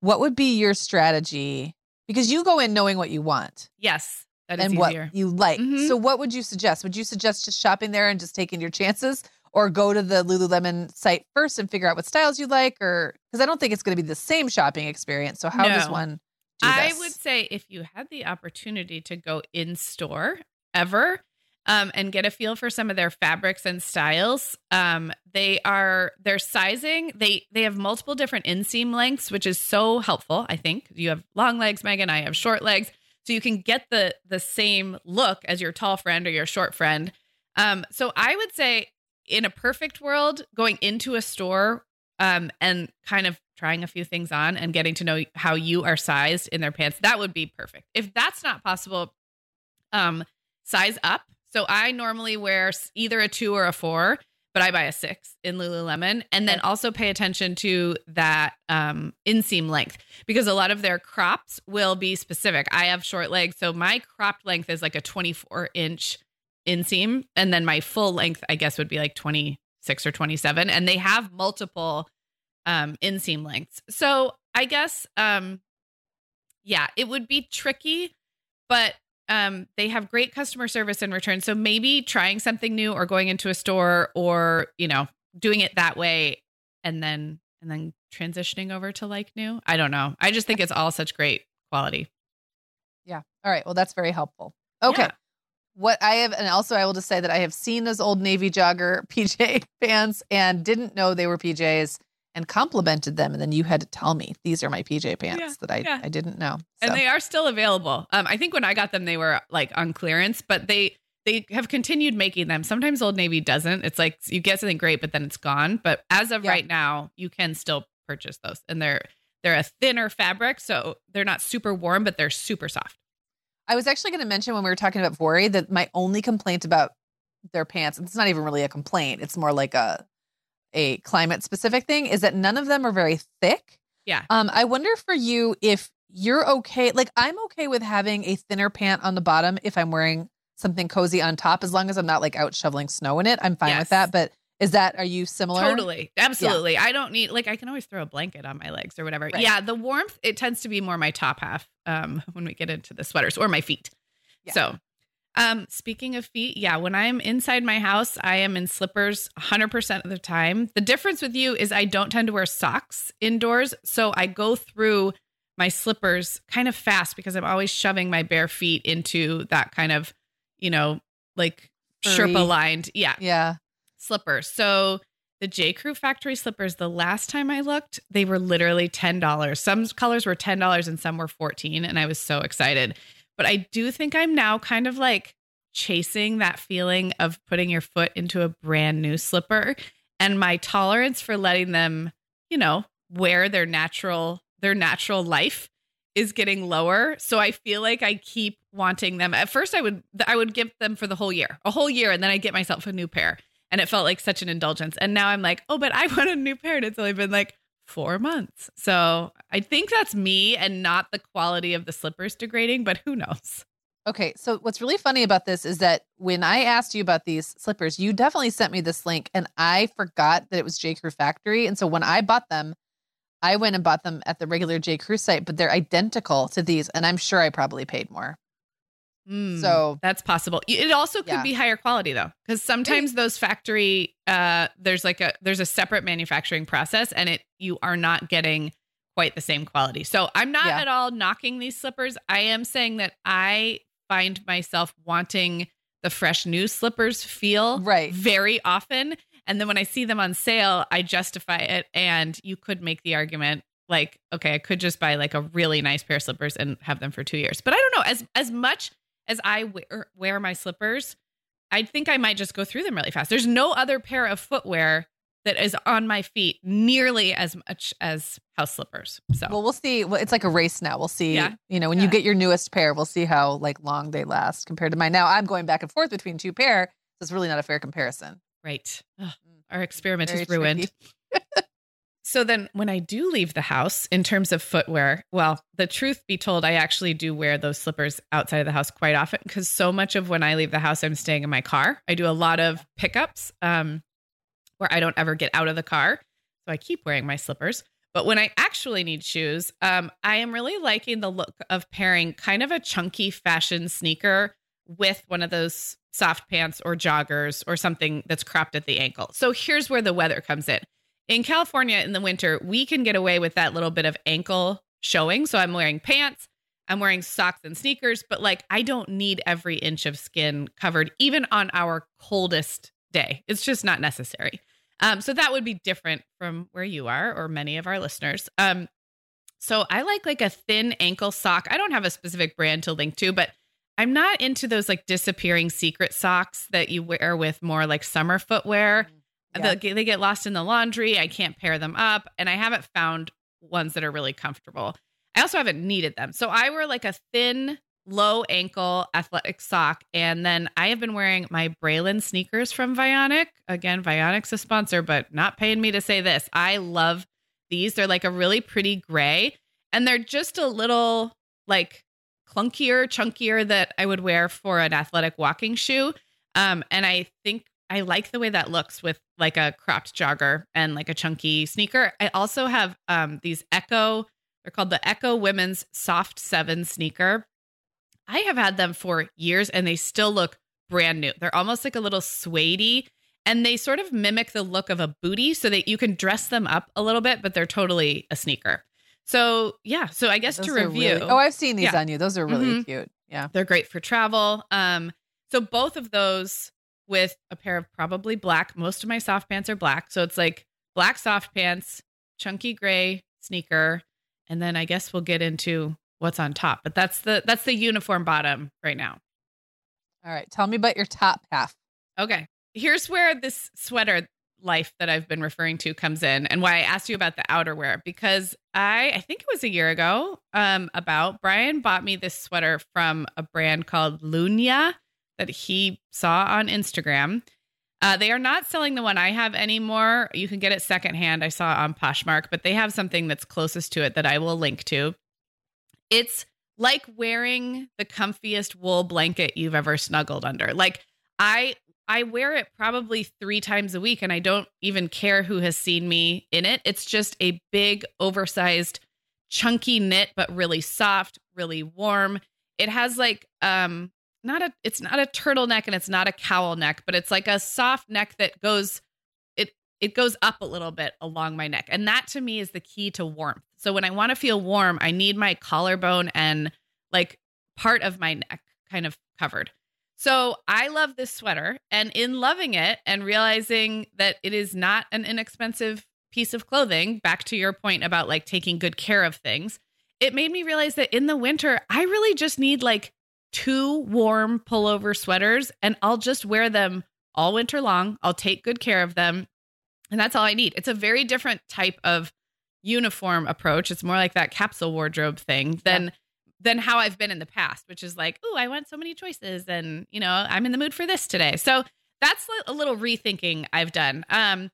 what would be your strategy? Because you go in knowing what you want
Yes. That is
and
easier.
what you like.
Mhm.
So, what would you suggest? Would you suggest just shopping there and just taking your chances, or go to the Lululemon site first and figure out what styles you like? Or because I don't think it's going to be the same shopping experience. So, how does one? Do
I would say if you had the opportunity to go in store ever um, and get a feel for some of their fabrics and styles, um, they are their sizing. They they have multiple different inseam lengths, which is so helpful. I think you have long legs, Meagan. I have short legs, so you can get the the same look as your tall friend or your short friend. Um, so I would say, in a perfect world, going into a store um, and kind of trying a few things on and getting to know how you are sized in their pants. That would be perfect. If that's not possible, um, size up. So I normally wear either a two or a four, but I buy a six in Lululemon, and then also pay attention to that um, inseam length because a lot of their crops will be specific. I have short legs, so my cropped length is like a 24 inch inseam, and then my full length, I guess, would be like 26 or 27, and they have multiple um inseam lengths. So I guess um yeah, it would be tricky, but um they have great customer service and return. So maybe trying something new or going into a store or, you know, doing it that way and then and then transitioning over to like new. I don't know. I just think it's all such great quality.
Yeah. All right. Well, that's very helpful. Okay.
Yeah.
What I have, and also I will just say that I have seen those old Navy jogger [laughs] PJ pants and didn't know they were PJs and complimented them. And then you had to tell me these are my PJ pants
Yeah,
that I,
yeah.
I didn't know. So,
and they are still available. Um, I think when I got them, they were like on clearance, but they they have continued making them. Sometimes Old Navy doesn't. It's like you get something great, but then it's gone. But as of
Yeah.
right now, you can still purchase those, and they're they're a thinner fabric, so they're not super warm, but they're super soft.
I was actually going to mention when we were talking about Vuori that my only complaint about their pants, it's not even really a complaint, it's more like a a climate specific thing, is that none of them are very thick.
Yeah.
Um, I wonder for you if you're okay. Like I'm okay with having a thinner pant on the bottom if I'm wearing something cozy on top, as long as I'm not like out shoveling snow in it. I'm fine
Yes.
with that. But is that are you similar?
Totally, absolutely. I don't need like I can always throw a blanket on my legs or whatever.
Right.
Yeah, the warmth it tends to be more my top half um, when we get into the sweaters or my feet.
Yeah.
So, um, speaking of feet, yeah, when I'm inside my house, I am in slippers 100% of the time. The difference with you is I don't tend to wear socks indoors, so I go through my slippers kind of fast because I'm always shoving my bare feet into that kind of, you know, like. Sherpa lined, yeah,
Yeah.
Slippers. So the J. Crew factory slippers, the last time I looked, they were literally $10. Some colors were $10 and some were 14 and I was so excited. But I do think I'm now kind of like chasing that feeling of putting your foot into a brand new slipper and my tolerance for letting them, you know, wear their natural their natural life is getting lower. So I feel like I keep wanting them. At first I would I would give them for the whole year. A whole year and then I get myself a new pair and it felt like such an indulgence. And now I'm like, oh, but I [laughs] want a new pair. And it's only been like four months. So I think that's me and not the quality of the slippers degrading, but who knows?
Okay, so what's really funny about this is that when I asked you about these slippers, you definitely sent me this link and I forgot that it was J. Crew Factory. And so when I bought them, I went and bought them at the regular J. Crew site, but they're identical to these. And I'm sure I probably paid more.
Hmm,
So-
that's possible. It also could
Yeah.
be higher quality though, because sometimes those factory uh, there's like a there's a separate manufacturing process, and it you are not getting quite the same quality. So I'm not
Yeah.
at all knocking these slippers. I am saying that I find myself wanting the fresh new slippers feel
Right.
very often, and then when I see them on sale, I justify it. And you could make the argument like, okay, I could just buy like a really nice pair of slippers and have them for two years. But I don't know as as much as I wear, er, wear my slippers, I think I might just go through them really fast. There's no other pair of footwear that is on my feet nearly as much as house slippers. So
Well, we'll see. Well, it's like a race now. We'll see.
Yeah.
You know, when
Yeah.
you get your newest pair, we'll see how like long they last compared to mine. Now I'm going back and forth between two pair. So it's really not a fair comparison.
right. Ugh, mm. our experiment
Very
is ruined. [laughs] So then when I do leave the house in terms of footwear, well, the truth be told, I actually do wear those slippers outside of the house quite often because so much of when I leave the house, I'm staying in my car. I do a lot of pickups um, where I don't ever get out of the car. So I keep wearing my slippers. But when I actually need shoes, um, I am really liking the look of pairing kind of a chunky fashion sneaker with one of those soft pants or joggers or something that's cropped at the ankle. So here's where the weather comes in in California in the winter, we can get away with that little bit of ankle showing. So I'm wearing pants, I'm wearing socks and sneakers, but like I don't need every inch of skin covered, even on our coldest day. It's just not necessary. Um, so that would be different from where you are or many of our listeners. Um, so I like like a thin ankle sock. I don't have a specific brand to link to, but I'm not into those like disappearing secret socks that you wear with more like summer footwear. Yeah. The, they get lost in the laundry. I can't pair them up, and I haven't found ones that are really comfortable. I also haven't needed them. So I wear like a thin, low ankle athletic sock. And then I have been wearing my Braylon sneakers from Vionic. Again, Vionic's a sponsor, but not paying me to say this. I love these. They're like a really pretty gray, and they're just a little like clunkier, chunkier that I would wear for an athletic walking shoe. Um, and I think I like the way that looks with like a cropped jogger and like a chunky sneaker. I also have um these Ecco, they're called the Ecco Women's Soft 7 sneaker. I have had them for years and they still look brand new. They're almost like a little suede and they sort of mimic the look of a booty so that you can dress them up a little bit, but they're totally a sneaker. So, yeah, so I guess Those to review.
Really, oh, I've seen these yeah. on you. Those are really mm-hmm. cute. Yeah.
They're great for travel. Um so both of those with a pair of probably black. Most of my soft pants are black. So it's like black soft pants, chunky gray sneaker, and then I guess we'll get into what's on top. But that's the that's the uniform bottom right now.
All right. Tell me about your top half.
Okay. Here's where this sweater life that I've been referring to comes in and why I asked you about the outerwear because I I think it was a year ago um about Brian bought me this sweater from a brand called Lunya that he saw on Instagram. Uh, they are not selling the one I have anymore. You can get it secondhand. I saw on Poshmark, but they have something that's closest to it that I will link to. It's like wearing the comfiest wool blanket you've ever snuggled under. Like I I wear it probably 3 times a week and I don't even care who has seen me in it. It's just a big oversized chunky knit but really soft, really warm. It has like um not a it's not a turtleneck and it's not a cowl neck, but it's like a soft neck that goes it it goes up a little bit along my neck. And that to me is the key to warmth. So when I want to feel warm, I need my collarbone and like part of my neck kind of covered. So I love this sweater and in loving it and realizing that it is not an inexpensive piece of clothing, back to your point about like taking good care of things, it made me realize that in the winter, I really just need like two warm pullover sweaters and I'll just wear them all winter long. I'll take good care of them. And that's all I need. It's a very different type of uniform approach. It's more like that capsule wardrobe thing than yeah. than how I've been in the past, which is like, oh, I want so many choices and, you know, I'm in the mood for this today. So that's a little rethinking I've done. Um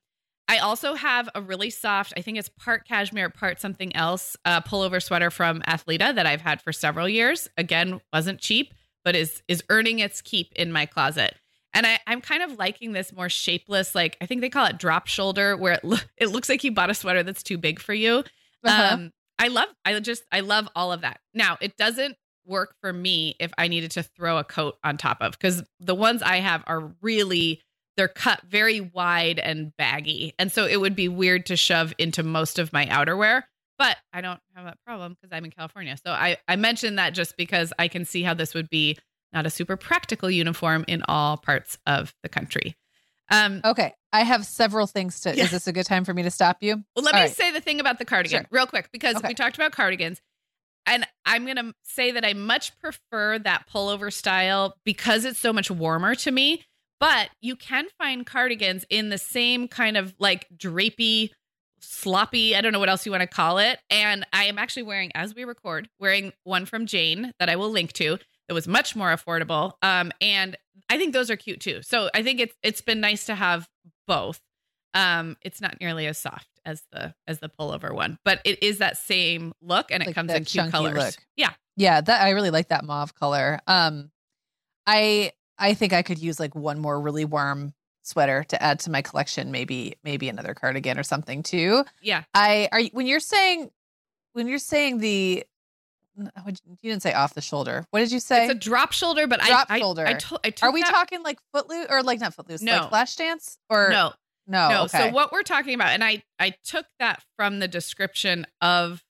I also have a really soft, I think it's part cashmere, part something else, uh, pullover sweater from Athleta that I've had for several years. Again, wasn't cheap, but is is earning its keep in my closet. And I, I'm kind of liking this more shapeless, like I think they call it drop shoulder, where it lo- it looks like you bought a sweater that's too big for you. Uh-huh. Um, I love, I just, I love all of that. Now, it doesn't work for me if I needed to throw a coat on top of, because the ones I have are really they're cut very wide and baggy. And so it would be weird to shove into most of my outerwear. But I don't have that problem because I'm in California. So I, I mentioned that just because I can see how this would be not a super practical uniform in all parts of the country.
Um, okay. I have several things to. Yeah. Is this a good time for me to stop you?
Well, let all me right. say the thing about the cardigan sure. real quick because okay. we talked about cardigans. And I'm going to say that I much prefer that pullover style because it's so much warmer to me but you can find cardigans in the same kind of like drapey, sloppy, I don't know what else you want to call it. And I am actually wearing, as we record, wearing one from Jane that I will link to that was much more affordable. Um, and I think those are cute too. So I think it's it's been nice to have both. Um, it's not nearly as soft as the as the pullover one, but it is that same look, and it
Like
comes in cute colors.
look.
Yeah,
Yeah, that I really like that mauve color. Um I I think I could use like one more really warm sweater to add to my collection, maybe maybe another cardigan or something too.
yeah.
I are when you're saying when you're saying the you didn't say off the shoulder. What did you say?
It's a drop shoulder, but
Drop
I,
shoulder.
I, I, to- I
Are we
that-
talking like footloose or like not footloose,
No.
like flash dance or
No,
no?
no.
okay.
So what we're talking about, and I I took that from the description of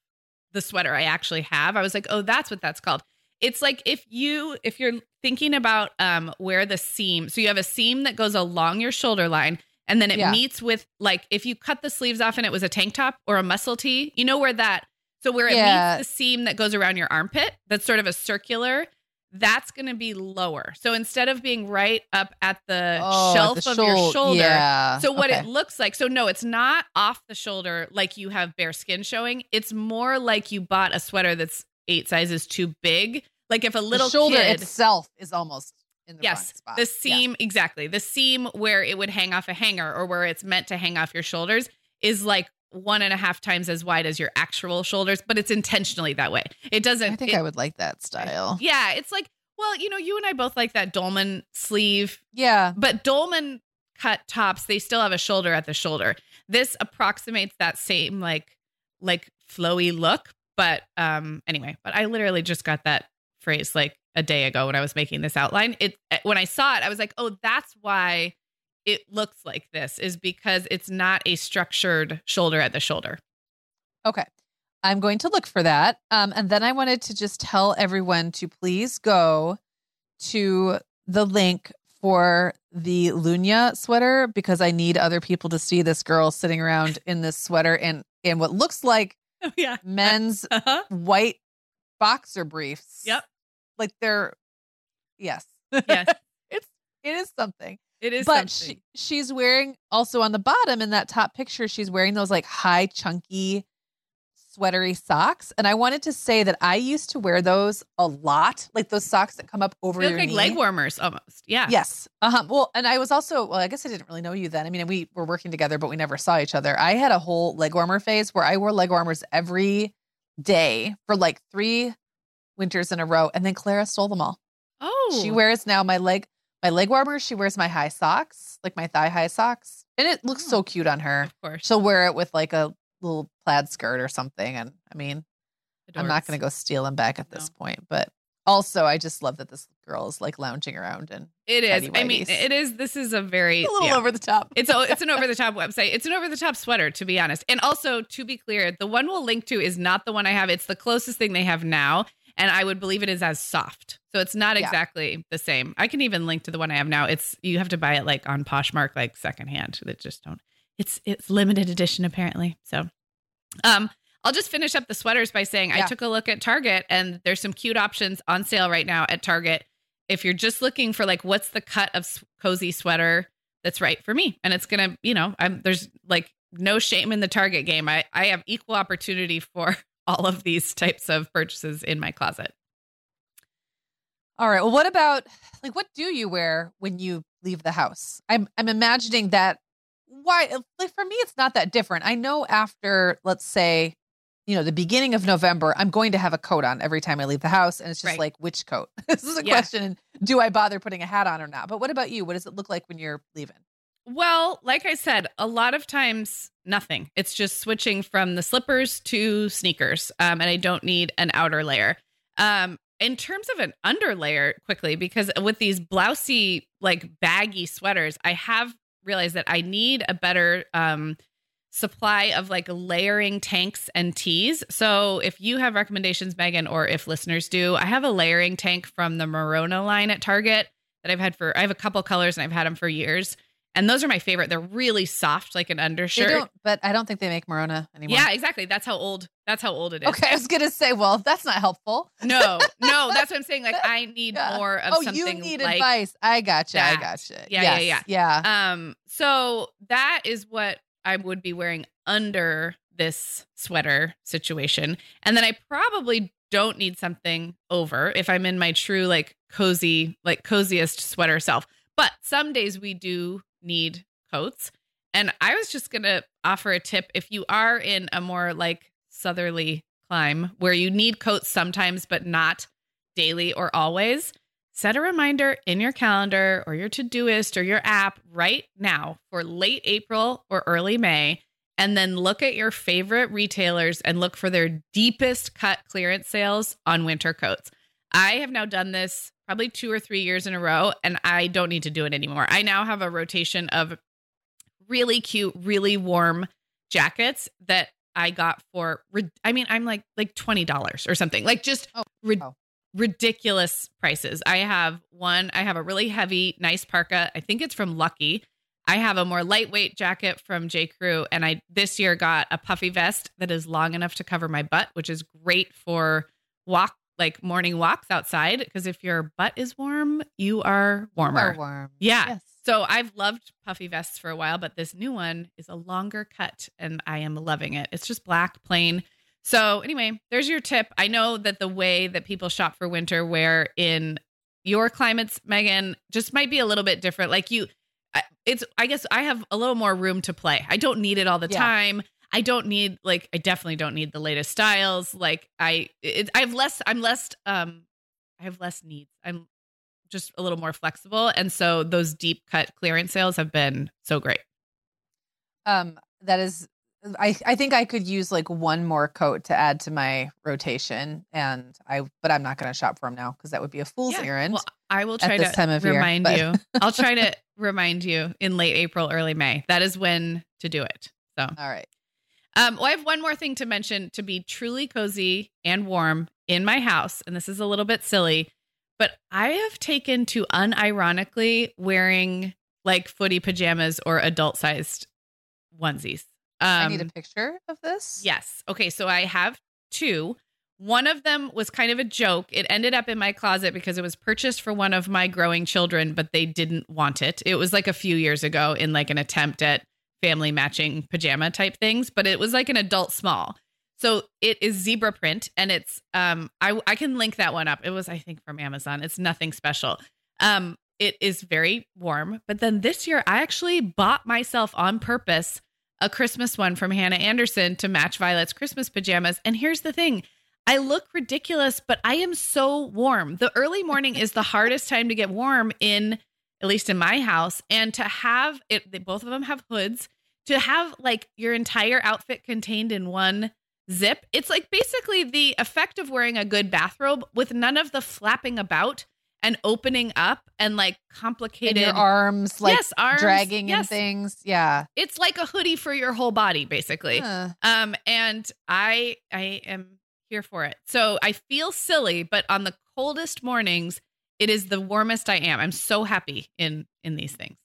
the sweater I actually have. I was like, oh, that's what that's called. It's like if you if you're thinking about um where the seam, so you have a seam that goes along your shoulder line, and then it
Yeah.
meets with like if you cut the sleeves off and it was a tank top or a muscle tee, you know where that so where it
Yeah.
meets the seam that goes around your armpit, that's sort of a circular. That's going to be lower. So instead of being right up at the
Oh,
shelf
the
of your shoulder,
Yeah.
so what
okay.
it looks like, so no, it's not off the shoulder like you have bare skin showing. It's more like you bought a sweater that's eight sizes too big. Like if a little
the shoulder
kid,
itself is almost in the
yes,
spot.
the
Yeah.
seam exactly the seam where it would hang off a hanger or where it's meant to hang off your shoulders is like one and a half times as wide as your actual shoulders, but it's intentionally that way. It doesn't.
I think
it-
I would like that style.
Yeah, it's like well, you know, you and I both like that dolman sleeve
Yeah.
but dolman cut tops they still have a shoulder at the shoulder this approximates that same like like flowy look but um anyway but i literally just got that phrase like a day ago when i was making this outline it eh, when i saw it i was like oh that's why it looks like this is because it's not a structured shoulder at the shoulder
Okay. I'm going to look for that. Um, and then I wanted to just tell everyone to please go to the link for the Lunya sweater because I need other people to see this girl sitting around in this sweater and in what looks like [laughs]
oh yeah
men's
uh-huh.
white boxer briefs.
Yep.
Like they're yes.
yes [laughs]
it's it is something.
it is
but
something.
she, she's wearing also on the bottom in that top picture she's wearing those like high chunky sweatery socks and i wanted to say that i used to wear those a lot like those socks that come up over
They
your
like
knee.
leg warmers almost yeah
yes uh-huh well and i was also well i guess i didn't really know you then i mean we were working together but we never saw each other i had a whole leg warmer phase where i wore leg warmers every day for like three winters in a row and then clara stole them all
oh
she wears now my leg my leg warmers. She wears my high socks, like my thigh high socks, and it looks so oh. cute on her.
of course
She'll wear it with like a little plaid skirt or something. And I mean, I'm not going to go steal them back at this
No.
point, but also I just love that this girl is like lounging around and
It is. I mean, it is. This is a very
a little
yeah.
over the top.
It's a, it's an over [laughs] the top website. It's an over the top sweater, to be honest. And also, to be clear, the one we'll link to is not the one I have. It's the closest thing they have now, and I would believe it is as soft. So it's not
Yeah.
exactly the same. I can even link to the one I have now. It's you have to buy it like on Poshmark, like secondhand. That just don't. It's it's limited edition apparently. So, um, I'll just finish up the sweaters by saying I took a look at Target, and there's some cute options on sale right now at Target. If you're just looking for like what's the cut of cozy sweater that's right for me and it's gonna you know i'm there's like no shame in the target game i i have equal opportunity for all of these [laughs] types of purchases in my closet
All right. Well, what about like what do you wear when you leave the house? I'm I'm imagining that why like for me it's not that different. I know after let's say you know the beginning of November, I'm going to have a coat on every time I leave the house and it's just
Right.
like which coat? [laughs] this is a
Yeah.
question. Do I bother putting a hat on or not? But what about you? What does it look like when you're leaving?
Well like i said a lot of times nothing it's just switching from the slippers to sneakers um, and i don't need an outer layer um, in terms of an underlayer quickly because with these blousy like baggy sweaters i have realized that i need a better um, supply of like layering tanks and tees. So if you have recommendations, Meagan, or if listeners do, I have a layering tank from the Merona line at Target that I've had for I have a couple colors and I've had them for years. And those are my favorite. They're really soft, like an
They
undershirt.
don't, but I don't think they make Merona anymore.
Yeah, exactly. That's how old that's how old it is.
Okay, I was gonna say, well, that's not helpful.
No, no, that's what I'm saying. Like [laughs] I need
Yeah.
more of
oh,
something
you need
like
advice. I gotcha. I
that.
gotcha.
Yeah, yeah,
Yes, yeah.
Um, so that is what I would be wearing under this sweater situation. And then I probably don't need something over if I'm in my true like cozy, like coziest sweater self. But some days we do need coats. And I was just going to offer a tip if you are in a more like southerly climb where you need coats sometimes, but not daily or always, set a reminder in your calendar or your Todoist or your app right now for late April or early May. And then look at your favorite retailers and look for their deepest cut clearance sales on winter coats. I have now done this probably two or three years in a row, and I don't need to do it anymore. I now have a rotation of really cute, really warm jackets that I got for I mean I'm like like $20 or something. Like just oh, wow. ridiculous prices. I have one I have a really heavy nice parka. I think it's from Lucky. I have a more lightweight jacket from J Crew and I this year got a puffy vest that is long enough to cover my butt, which is great for walk like morning walks outside because if your butt is warm, you are warmer.
You are warm.
Yeah. Yes. So I've loved puffy vests for a while, but this new one is a longer cut and I am loving it. It's just black, plain. So anyway, there's your tip. I know that the way that people shop for winter wear in your climates, Meagan, just might be a little bit different. Like you, it's, I guess I have a little more room to play. I don't need it all the yeah. time. I don't need like I definitely don't need the latest styles. Like I it, I have less I'm less um I have less needs. I'm just a little more flexible. And so those deep cut clearance sales have been so great.
Um, that is, I, I think I could use like one more coat to add to my rotation, and I, but I'm not going to shop for them now because that would be a fool's yeah. errand. Well,
I will try to time of remind year, you. I'll try to remind you in late April, early May. That is when to do it. So,
all right.
Um, well, I have one more thing to mention to be truly cozy and warm in my house, and this is a little bit silly but I have taken to unironically wearing like footy pajamas or adult sized onesies.
Um, I need a um, picture of this.
Yes. Okay. So I have two. One of them was kind of a joke. It ended up in my closet because it was purchased for one of my growing children, but they didn't want it. It was like a few years ago in like an attempt at family matching pajama type things, but it was like an adult small. So it is zebra print and it's um I I can link that one up. It was I think from Amazon. It's nothing special. Um it is very warm, but then this year I actually bought myself on purpose a Christmas one from Hanna Andersson to match Violet's Christmas pajamas. And here's the thing. I look ridiculous, but I am so warm. The early morning is the [laughs] hardest time to get warm in at least in my house and to have it they, both of them have hoods to have like your entire outfit contained in one zip. It's like basically the effect of wearing a good bathrobe with none of the flapping about and opening up and like complicated
and your arms like yes, arms, dragging yes. and things. Yeah.
It's like a hoodie for your whole body basically. Huh. Um and I I am here for it. So I feel silly, but on the coldest mornings it is the warmest I am. I'm so happy in in these things.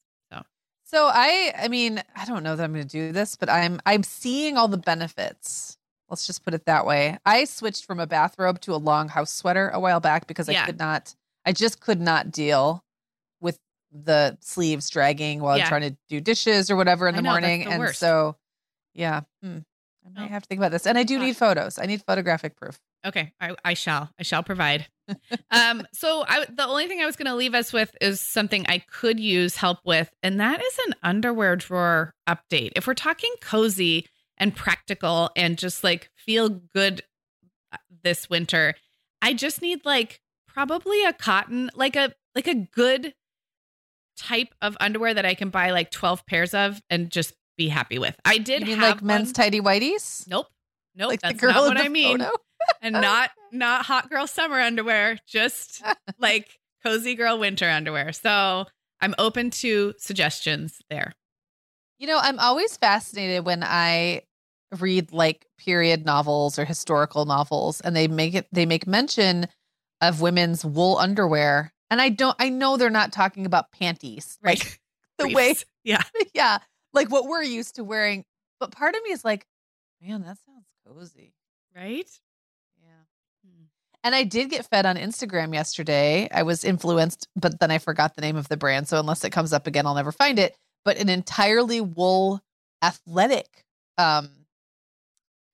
So
I I mean, I don't know that I'm going to do this, but I'm I'm seeing all the benefits Let's just put it that way. I switched from a bathrobe to a long house sweater a while back because yeah. I could not, I just could not deal with the sleeves dragging while yeah. I'm trying to do dishes or whatever in the know, morning. The and worst. so, yeah, hmm, I might oh. have to think about this. And I do need photos. I need photographic proof.
Okay, I, I shall. I shall provide. [laughs] um, so I, the only thing I was going to leave us with is something I could use help with, and that is an underwear drawer update. If we're talking cozy, and practical and just like feel good uh, this winter. I just need like probably a cotton, like a like a good type of underwear that I can buy like 12 pairs of and just be happy with. I did
you mean like men's tidy whiteys?
Nope. Nope. Like that's not what I mean. And not not hot girl summer underwear, just [laughs] like cozy girl winter underwear. So I'm open to suggestions there.
You know, I'm always fascinated when I read like period novels or historical novels and they make it they make mention of women's wool underwear and i don't i know they're not talking about panties
right
like [laughs] the Briefs. way
yeah [laughs]
yeah like what we're used to wearing but part of me is like man that sounds cozy
right.
And i did get fed on instagram yesterday i was influenced but then i forgot the name of the brand so unless it comes up again i'll never find it but an entirely wool athletic um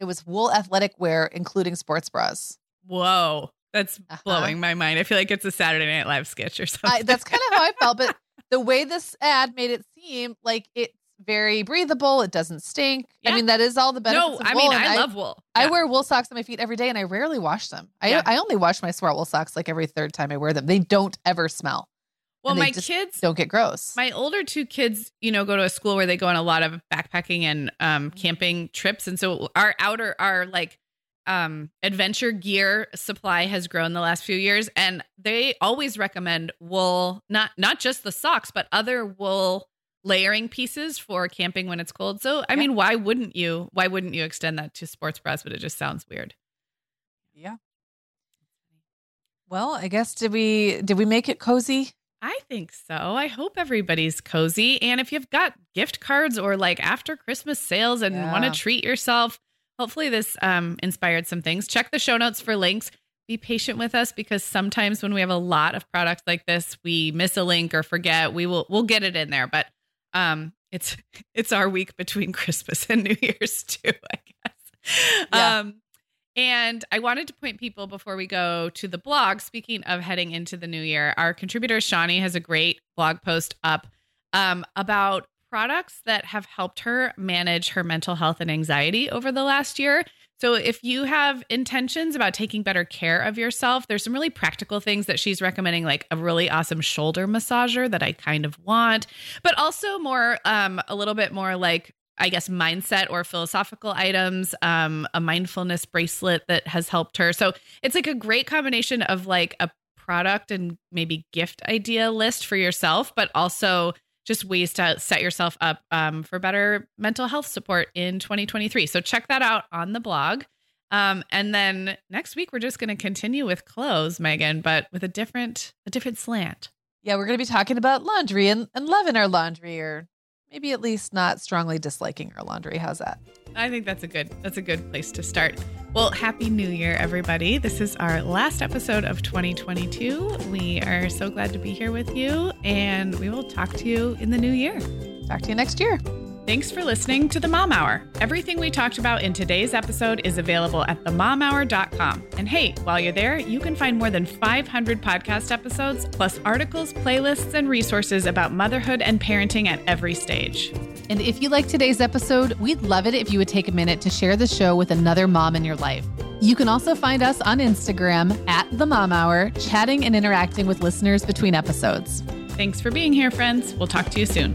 it was wool athletic wear, including sports bras.
Whoa. That's uh-huh. blowing my mind. I feel like it's a Saturday Night Live sketch or something.
I, that's kind of how I felt. But [laughs] the way this ad made it seem like it's very breathable. It doesn't stink.
Yeah.
I mean, that is all the benefits.
No, I mean
and
I love wool.
I wear wool socks on my feet every day, and I rarely wash them. I
Yeah.
I only wash my Smartwool socks like every third time I wear them. They don't ever smell.
well, my kids
Don't get gross.
My older two kids, you know, go to a school where they go on a lot of backpacking and um, camping trips, and so our outer, our like um, adventure gear supply has grown the last few years, and they always recommend wool, not not just the socks, but other wool layering pieces for camping when it's cold. So, I
Yeah.
mean, why wouldn't you? Why wouldn't you extend that to sports bras? But it just sounds weird.
yeah. Well, I guess did we did we make it cozy?
I think so. I hope everybody's cozy. And if you've got gift cards or like after Christmas sales and want to treat yourself, hopefully this um, inspired some things. Check the show notes for links. Be patient with us because sometimes when we have a lot of products like this, we miss a link or forget. We will we'll get it in there, but um, it's [laughs] it's our week between [laughs] Christmas and New Year's too, [laughs] I guess.
Yeah.
Um, and I wanted to point people before we go to the blog. Speaking of heading into the new year, our contributor Shawnee has a great blog post up um, about products that have helped her manage her mental health and anxiety over the last year. So, if you have intentions about taking better care of yourself, there's some really practical things that she's recommending, like a really awesome shoulder massager that I kind of want, but also more, um, a little bit more like I guess mindset or philosophical items, um, a mindfulness bracelet that has helped her. So it's like a great combination of like a product and maybe gift idea list for yourself, but also just ways to set yourself up um, for better mental health support in 2023. So check that out on the blog. Um, and then next week we're just going to continue with clothes, Meagan, but with a different a different slant.
Yeah, we're going to be talking about laundry and, and loving our laundry, or maybe at least not strongly disliking our laundry. How's that?
I think that's a good that's a good place to start. Well, happy new year everybody. This is our last episode of 2022. We are so glad to be here with you and we will talk to you in the new year.
Talk to you next year.
Thanks for listening to the Mom Hour. Everything we talked about in today's episode is available at themomhour.com. And hey, while you're there, you can find more than 500 podcast episodes, plus articles, playlists, and resources about motherhood and parenting at every stage.
And if you like today's episode, we'd love it if you would take a minute to share the show with another mom in your life. You can also find us on Instagram at the Mom Hour, chatting and interacting with listeners between episodes.
Thanks for being here, friends. We'll talk to you soon.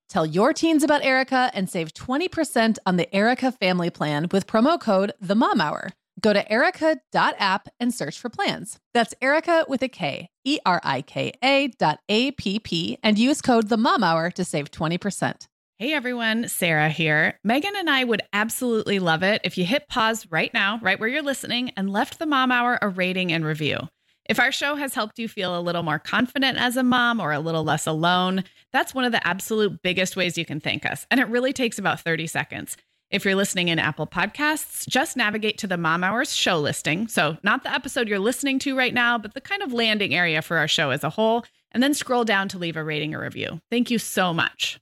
Tell your teens about Erika and save 20% on the Erika family plan with promo code The Mom Hour. Go to erika.app and search for plans. That's Erika with a K, E R I K A dot A P P, and use code The Mom Hour to save 20%.
Hey everyone, Sarah here. Meagan and I would absolutely love it if you hit pause right now, right where you're listening, and left the Mom Hour a rating and review. If our show has helped you feel a little more confident as a mom or a little less alone, that's one of the absolute biggest ways you can thank us. And it really takes about 30 seconds. If you're listening in Apple Podcasts, just navigate to the Mom Hours show listing. So, not the episode you're listening to right now, but the kind of landing area for our show as a whole, and then scroll down to leave a rating or review. Thank you so much.